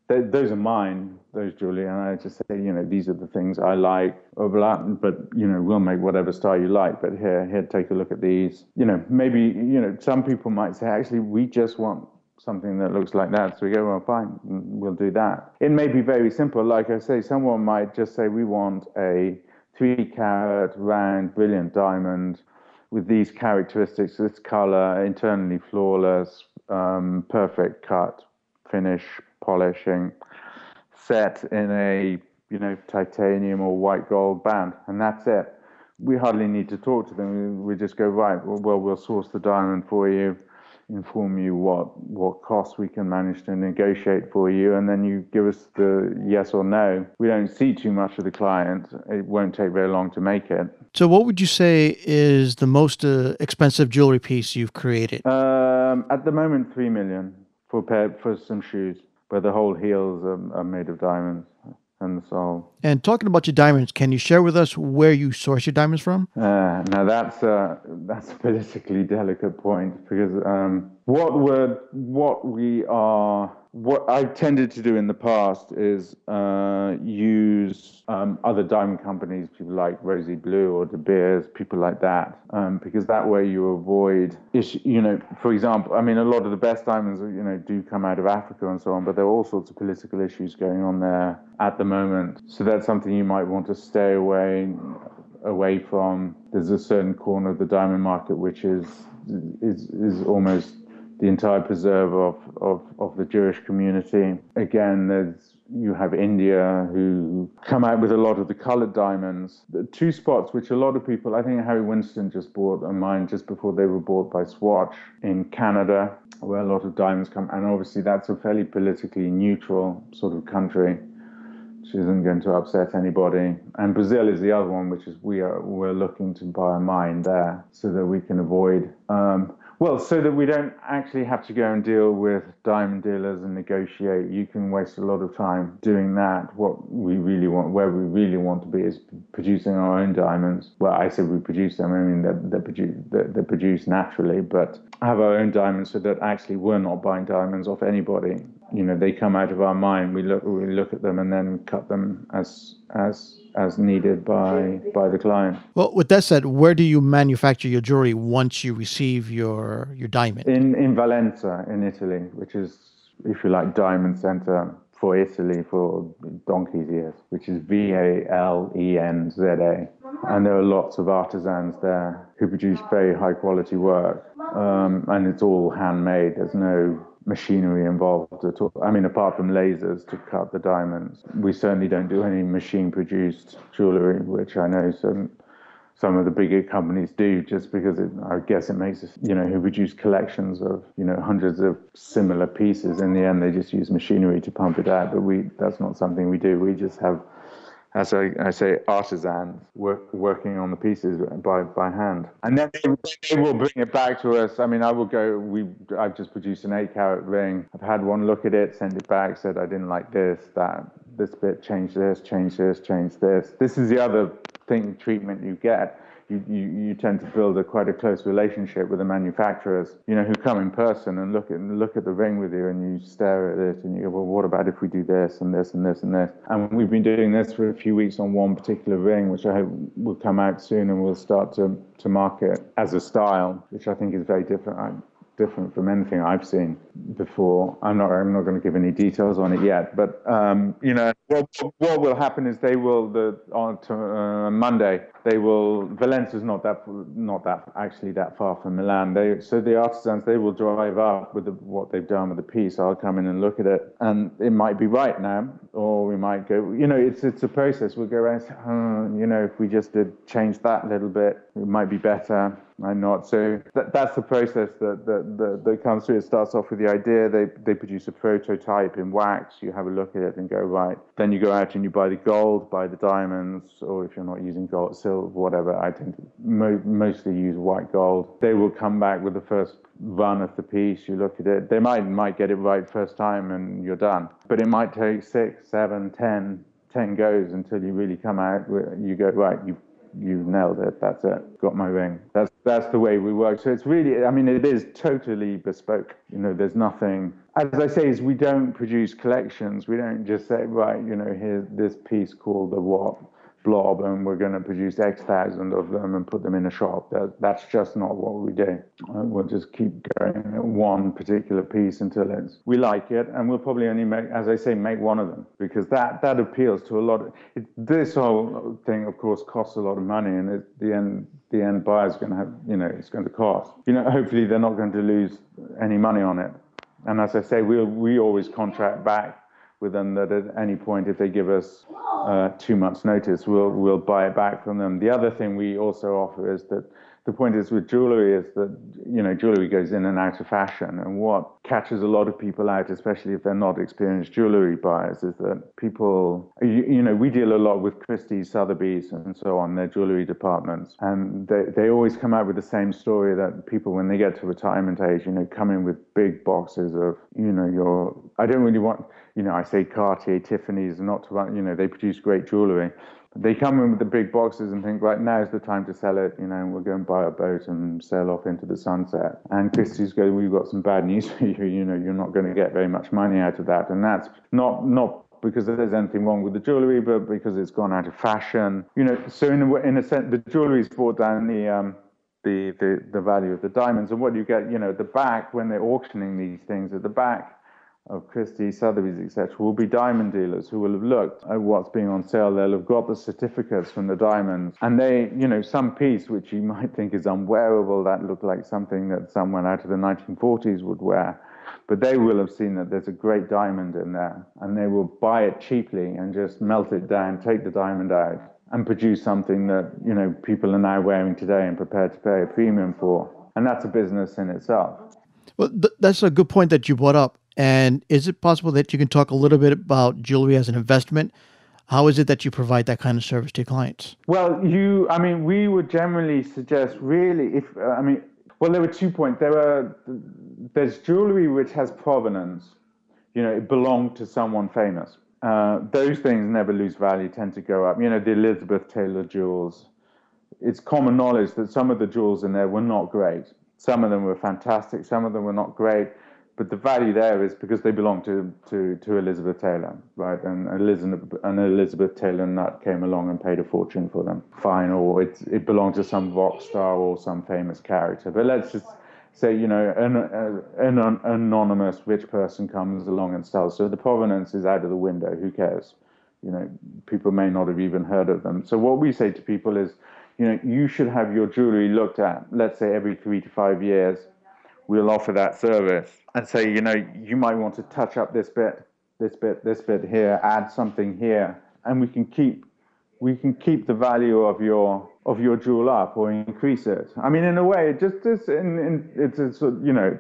those are mine, those Julie, and I just say, you know, these are the things I like, overlap, but you know, we'll make whatever style you like. But here, here, take a look at these. You know, maybe you know, some people might say, actually, we just want something that looks like that. So we go, well, fine, we'll do that. It may be very simple. Like I say, someone might just say, we want a three carat round brilliant diamond with these characteristics, this color, internally flawless, um, perfect cut, finish, polishing, set in a you know titanium or white gold band, and that's it. We hardly need to talk to them. We just go right. Well, well source the diamond for you, inform you what what costs we can manage to negotiate for you, and then you give us the yes or no. We don't see too much of the client. It won't take very long to make it. So, what would you say is the most uh, expensive jewelry piece you've created? Um, at the moment, three million for pair for some shoes where the whole heels are, are made of diamonds and the sole. And talking about your diamonds, can you share with us where you source your diamonds from? Uh, now that's a, that's a politically delicate point because um, what we what we are what I've tended to do in the past is uh, use um, other diamond companies, people like Rosy Blue or De Beers, people like that, um, because that way you avoid, issue, you know, for example, I mean, a lot of the best diamonds, you know, do come out of Africa and so on, but there are all sorts of political issues going on there at the moment. So that's something you might want to stay away away from. There's a certain corner of the diamond market which is is is almost the entire preserve of, of, of the Jewish community. Again, there's you have India who come out with a lot of the colored diamonds. The two spots which a lot of people, I think Harry Winston just bought a mine just before they were bought by Swatch in Canada, where a lot of diamonds come. And obviously, that's a fairly politically neutral sort of country. Which isn't going to upset anybody. And Brazil is the other one, which is we are we're looking to buy a mine there so that we can avoid um, well, so that we don't actually have to go and deal with diamond dealers and negotiate. You can waste a lot of time doing that. What we really want, where we really want to be, is producing our own diamonds. Well, I said we produce them. I mean, they're, they're, produ- they're, they're produced naturally, but have our own diamonds so that actually we're not buying diamonds off anybody. You know, they come out of our mine. We look, we look at them and then cut them as as as needed by by the client. Well, with that said, where do you manufacture your jewelry once you receive your your diamond? In in Valenza, in Italy, which is, if you like, diamond center for Italy for donkey's years, which is V A L E N Z A. And there are lots of artisans there who produce very high quality work. Um, and it's all handmade. There's no machinery involved at all. I mean, apart from lasers to cut the diamonds, we certainly don't do any machine produced jewelry, which I know some some of the bigger companies do just because it, I guess it makes us, you know, who produce collections of, you know, hundreds of similar pieces. In the end, they just use machinery to pump it out. But we, that's not something we do. We just have, as I, I say, artisans work, working on the pieces by, by hand. And then they, they will bring it back to us. I mean, I will go, we, I've just produced an eight carat ring. I've had one look at it, send it back, said I didn't like this, that, this bit, change this, change this, change this. This is the other thing treatment you get, you, you, you tend to build a quite a close relationship with the manufacturers, you know, who come in person and look at look at the ring with you and you stare at it and you go, well, what about if we do this and this and this and this? And we've been doing this for a few weeks on one particular ring, which I hope will come out soon and we'll start to, to market as a style, which I think is very different different from anything I've seen before. I'm not I'm not going to give any details on it yet, but um, you know what, what will happen is they will the on to, uh, Monday they will Valenza's not that not that actually that far from Milan. They so the artisans they will drive up with the, what they've done with the piece. I'll come in and look at it, and it might be right now, or we might go. You know, it's it's a process. We'll go around. Oh, you know, if we just did change that a little bit, it might be better I'm not. So that, that's the process that, that, that, that, comes through. It starts off with the idea. They, they produce a prototype in wax. You have a look at it and go, right. Then you go out and you buy the gold, buy the diamonds, or if you're not using gold, silver, whatever, I tend to mo- mostly use white gold. They will come back with the first run of the piece. You look at it. They might, might get it right first time and you're done. But it might take six, seven, ten, ten goes until you really come out. You go, right, you you nailed it. That's it. Got my ring. That's that's the way we work. So it's really, I mean, it is totally bespoke. You know, there's nothing. As I say, is we don't produce collections. We don't just say, right, you know, here's this piece called the what blob and we're going to produce X thousand of them and put them in a shop. That, that's just not what we do. Uh, we'll just keep going at one particular piece until it's we like it, and we'll probably only make, as I say, make one of them because that that appeals to a lot of. It, this whole thing, of course, costs a lot of money, and at the end the end buyer is going to have, you know, it's going to cost. You know, hopefully they're not going to lose any money on it. And as I say, we we'll, always contract back with them that at any point, if they give us uh, two months' notice, we'll we'll buy it back from them. The other thing we also offer is that the point is with jewelry is that you know jewelry goes in and out of fashion. And what catches a lot of people out especially if they're not experienced jewelry buyers is that people you, you know we deal a lot with christie's sotheby's and so on their jewelry departments. And they, they always come out with the same story that people when they get to retirement age you know come in with big boxes of you know your i don't really want you know i say cartier tiffany's not to run you know they produce great jewelry they come in with the big boxes and think, right, now's the time to sell it. You know, we'll go and buy a boat and sail off into the sunset. And Christie's go, we've got some bad news for you. You know, you're not going to get very much money out of that. And that's not not because there's anything wrong with the jewelry, but because it's gone out of fashion. You know, so in a, in a sense, the jewelry's brought down the um, the, the the value of the diamonds. And what you get, you know, at the back when they're auctioning these things at the back of Christie, Sotheby's, etc., will be diamond dealers who will have looked at what's being on sale. They'll have got the certificates from the diamonds, and they, you know, some piece which you might think is unwearable that looked like something that someone out of the 1940s would wear, but they will have seen that there's a great diamond in there, and they will buy it cheaply and just melt it down, take the diamond out, and produce something that you know people are now wearing today and prepared to pay a premium for, and that's a business in itself. Well, th- that's a good point that you brought up and is it possible that you can talk a little bit about jewelry as an investment? How is it that you provide that kind of service to clients? Well, you, I mean, we would generally suggest really, if, uh, I mean, well, there were two points. There are, there's jewelry which has provenance, you know, it belonged to someone famous. Uh, those things never lose value, tend to go up. You know, the Elizabeth Taylor jewels. It's common knowledge that some of the jewels in there were not great. Some of them were fantastic, some of them were not great but the value there is because they belong to, to, to Elizabeth Taylor, right? And Elizabeth, and Elizabeth Taylor Nutt came along and paid a fortune for them. Fine, or it, it belonged to some rock star or some famous character. But let's just say, you know, an, an, an anonymous rich person comes along and sells. So the provenance is out of the window. Who cares? You know, people may not have even heard of them. So what we say to people is, you know, you should have your jewelry looked at, let's say every three to five years. We'll offer that service and say, you know, you might want to touch up this bit, this bit, this bit here, add something here, and we can keep we can keep the value of your of your jewel up or increase it. I mean, in a way, just is in, in it's, it's you know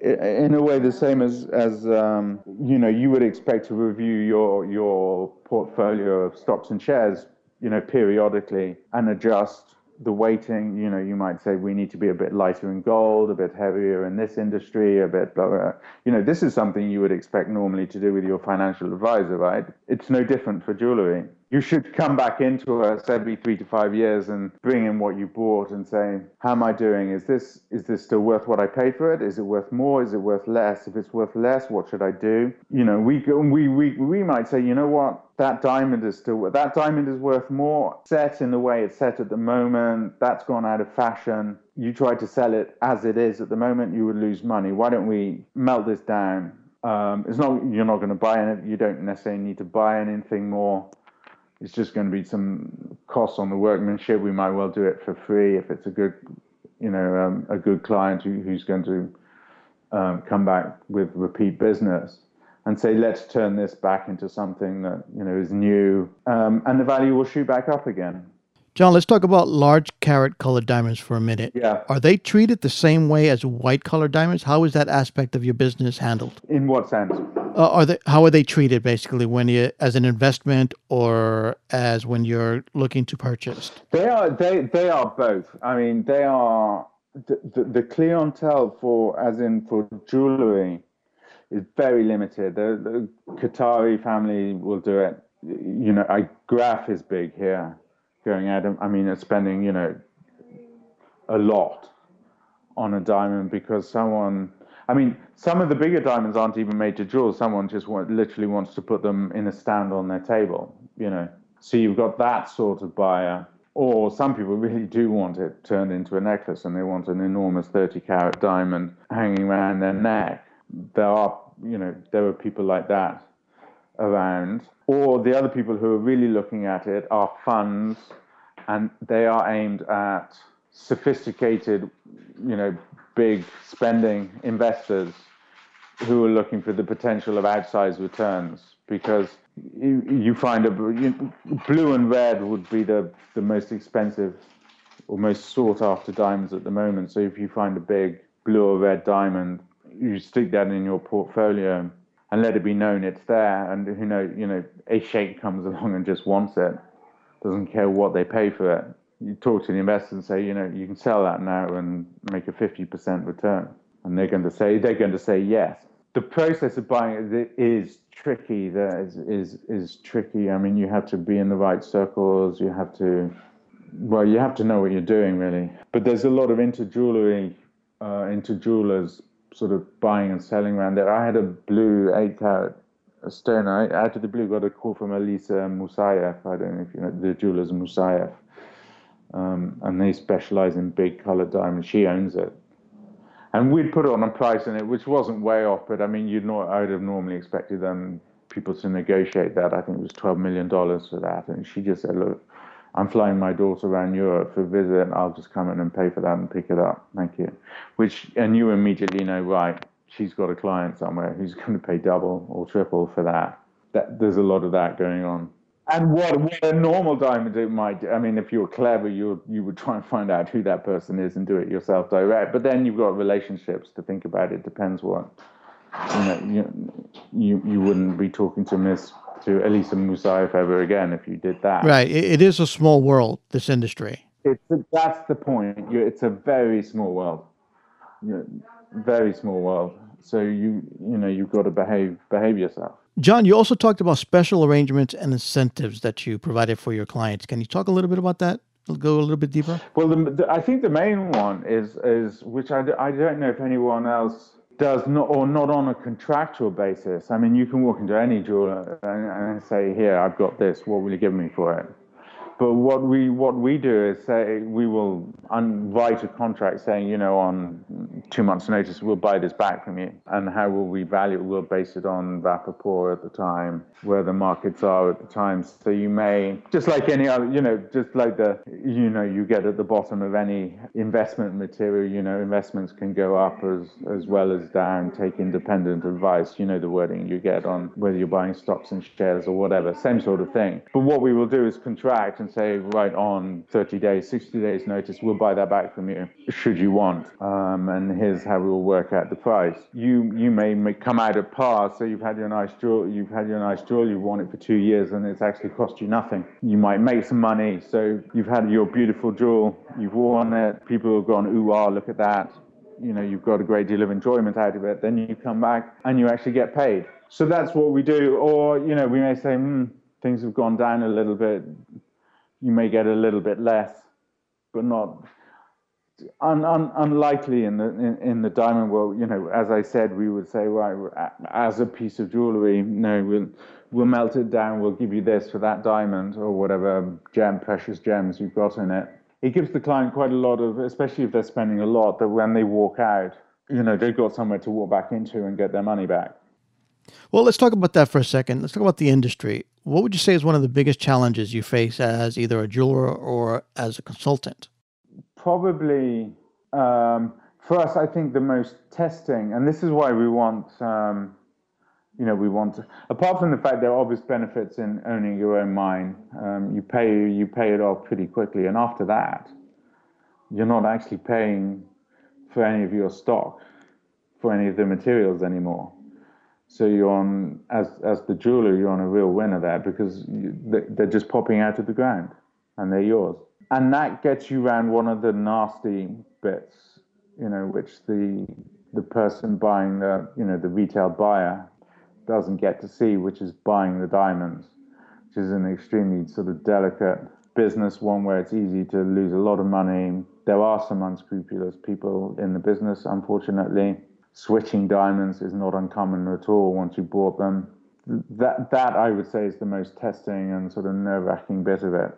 in a way the same as as um, you know you would expect to review your your portfolio of stocks and shares you know periodically and adjust the weighting, you know, you might say we need to be a bit lighter in gold, a bit heavier in this industry, a bit blah, blah. You know, this is something you would expect normally to do with your financial advisor, right? It's no different for jewelry. You should come back into us every three to five years and bring in what you bought and say, how am I doing? Is this is this still worth what I paid for it? Is it worth more? Is it worth less? If it's worth less, what should I do? You know, we we we we might say, you know what? That diamond is still that diamond is worth more set in the way it's set at the moment. That's gone out of fashion. You try to sell it as it is at the moment you would lose money. Why don't we melt this down? Um, it's not you're not going to buy it you don't necessarily need to buy anything more. It's just going to be some costs on the workmanship. We might well do it for free if it's a good you know um, a good client who, who's going to um, come back with repeat business and say, let's turn this back into something that you know is new, um, and the value will shoot back up again. John, let's talk about large carat colored diamonds for a minute. Yeah. Are they treated the same way as white colored diamonds? How is that aspect of your business handled? In what sense? Uh, are they how are they treated basically when you as an investment or as when you're looking to purchase? They are they they are both. I mean, they are the, the, the clientele for as in for jewelry is very limited. The, the Qatari family will do it. You know, I Graff is big here, going out. I mean, it's spending you know a lot on a diamond because someone. I mean, some of the bigger diamonds aren't even made to jewel. Someone just want, literally wants to put them in a stand on their table. You know, so you've got that sort of buyer. Or some people really do want it turned into a necklace and they want an enormous 30 carat diamond hanging around their neck. There are you know, there were people like that around. Or the other people who are really looking at it are funds, and they are aimed at sophisticated, you know, big spending investors who are looking for the potential of outsized returns because you, you find a you, blue and red would be the, the most expensive or most sought after diamonds at the moment. So if you find a big blue or red diamond, you stick that in your portfolio and let it be known it's there. And who know, you know, a sheikh comes along and just wants it, doesn't care what they pay for it. You talk to the investor and say, you know, you can sell that now and make a 50% return. And they're going to say, they're going to say yes. The process of buying it is tricky. That is, is, is tricky. I mean, you have to be in the right circles. You have to, well, you have to know what you're doing really. But there's a lot of inter jewelry, uh, inter jewelers sort of buying and selling around there. I had a blue eight carat stone. I out of the blue got a call from Alisa Moussaieff. I don't know if you know the jewelers Moussaieff, um, and they specialize in big colored diamonds. She owns it, and we'd put on a price in it, which wasn't way off. But I mean, you'd not. I would have normally expected them people to negotiate that. I think it was twelve million dollars for that, and she just said, "Look." I'm flying my daughter around Europe for a visit. I'll just come in and pay for that and pick it up. Thank you. Which, and you immediately know, right, she's got a client somewhere who's going to pay double or triple for that. that there's a lot of that going on. And what, what a normal diamond it might do. I mean, if you're clever, you you would try and find out who that person is and do it yourself direct. But then you've got relationships to think about. It depends what you know. You you, you wouldn't be talking to Miss to Alisa Moussaieff ever again if you did that. Right. It, it is a small world, this industry. It's a, that's the point. You, it's a very small world. You very small world. So you you know you've got to behave behave yourself. John, you also talked about special arrangements and incentives that you provided for your clients. Can you talk a little bit about that? Go a little bit deeper. Well, the, the, I think the main one is is which I, I don't know if anyone else does not or not on a contractual basis. I mean, you can walk into any jeweler and, and say, "Here, I've got this. What will you give me for it?" But what we what we do is say we will write a contract saying, you know, on two months' notice, we'll buy this back from you. And how will we value it? We'll base it on Rapaport at the time, where the markets are at the time. So you may, just like any other, you know, just like the, you know, you get at the bottom of any investment material, you know, investments can go up as as well as down. Take independent advice. You know the wording you get on whether you're buying stocks and shares or whatever. Same sort of thing. But what we will do is contract and say, right on 30 days, 60 days notice, we'll buy that back from you, should you want. Um, and here's how we'll work out the price. You you may, may come out at par, so you've had your nice jewel, you've had your nice jewel, you've worn it for two years, and it's actually cost you nothing. You might make some money, so you've had your beautiful jewel, you've worn it, people have gone, ooh, ah, look at that. You know, you've got a great deal of enjoyment out of it. Then you come back and you actually get paid. So that's what we do. Or, you know, we may say, hmm, things have gone down a little bit you may get a little bit less, but not un, un, unlikely in the in, in, the diamond world. You know, as I said, we would say, right, as a piece of jewelry, no, we'll we'll melt it down. We'll give you this for that diamond or whatever gem, precious gems you've got in it. It gives the client quite a lot of, especially if they're spending a lot, that when they walk out, you know, they've got somewhere to walk back into and get their money back. Well, let's talk about that for a second. Let's talk about the industry. What would you say is one of the biggest challenges you face as either a jeweler or as a consultant? Probably um, for us, I think the most testing, and this is why we want, um, you know, we want to, apart from the fact there are obvious benefits in owning your own mine, um, you pay you pay it off pretty quickly, and after that, you're not actually paying for any of your stock, for any of the materials anymore. So you're on, as as the jeweler, you're on a real winner there because you, they're just popping out of the ground and they're yours. And that gets you around one of the nasty bits, you know, which the the person buying the, you know, the retail buyer doesn't get to see, which is buying the diamonds, which is an extremely sort of delicate business, one where it's easy to lose a lot of money. There are some unscrupulous people in the business, unfortunately switching diamonds is not uncommon at all once you bought them. That that I would say is the most testing and sort of nerve wracking bit of it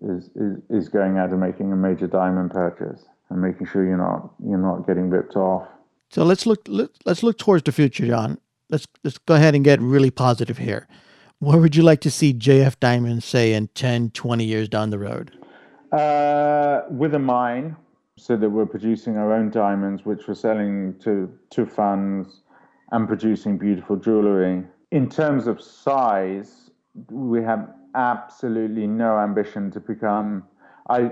is, is is going out and making a major diamond purchase and making sure you're not you're not getting ripped off. So let's look let, let's look towards the future, John. Let's let's go ahead and get really positive here. Where would you like to see JF Diamonds say in 10, 20 years down the road? Uh, with a mine, so that we're producing our own diamonds, which we're selling to to funds and producing beautiful jewelry. In terms of size, we have absolutely no ambition to become. I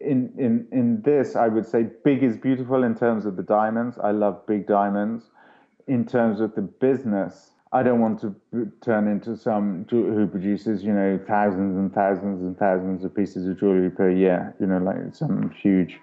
in in in this, I would say big is beautiful in terms of the diamonds. I love big diamonds. In terms of the business, I don't want to turn into some who produces, you know, thousands and thousands and thousands of pieces of jewelry per year. You know, like some huge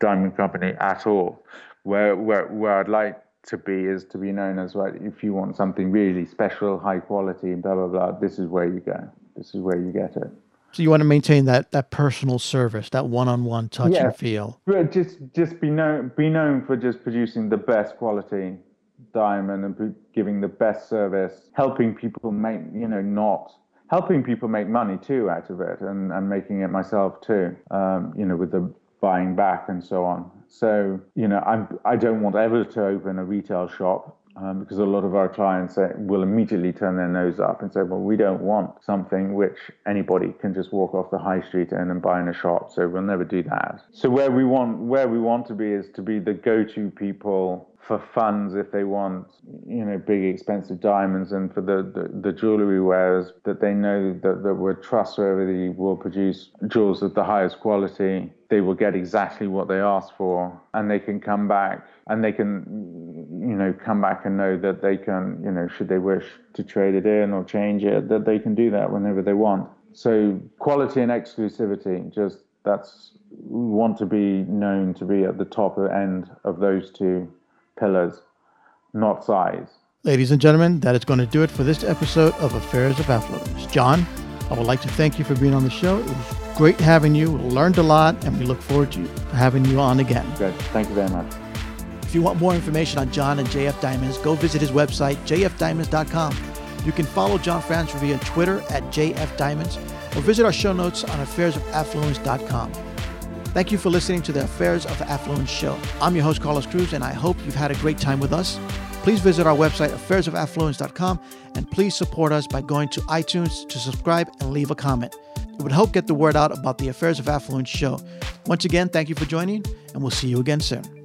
diamond company at all. Where where where I'd like to be is to be known as right. If you want something really special, high quality, and blah blah blah, this is where you go. This is where you get it. So you want to maintain that that personal service, that one-on-one touch yeah. and feel. Just just be known be known for just producing the best quality diamond and giving the best service, helping people make you know not helping people make money too out of it, and and making it myself too. Um, you know with the buying back and so on. So, you know, I'm, I don't want ever to open a retail shop um, because a lot of our clients say, will immediately turn their nose up and say, well, we don't want something which anybody can just walk off the high street and, and buy in a shop. So we'll never do that. So where we want where we want to be is to be the go-to people for funds if they want, you know, big expensive diamonds and for the, the, the jewelry wearers that they know that, that we're trustworthy, will produce jewels of the highest quality. They will get exactly what they ask for and they can come back and they can, you know, come back and know that they can, you know, should they wish to trade it in or change it, that they can do that whenever they want. So quality and exclusivity, just that's want to be known to be at the top end of those two pillars, not size. Ladies and gentlemen, that is going to do it for this episode of Affairs of Affluence. John, I would like to thank you for being on the show. It was great having you. We learned a lot, and we look forward to having you on again. Good. Thank you very much. If you want more information on John and JF Diamonds, go visit his website, jfdiamonds.com. You can follow John France via Twitter at JF Diamonds or visit our show notes on affairsofaffluence.com. Thank you for listening to the Affairs of Affluence show. I'm your host, Carlos Cruz, and I hope you've had a great time with us. Please visit our website, affairsofaffluence.com, and please support us by going to iTunes to subscribe and leave a comment. It would help get the word out about the Affairs of Affluence show. Once again, thank you for joining, and we'll see you again soon.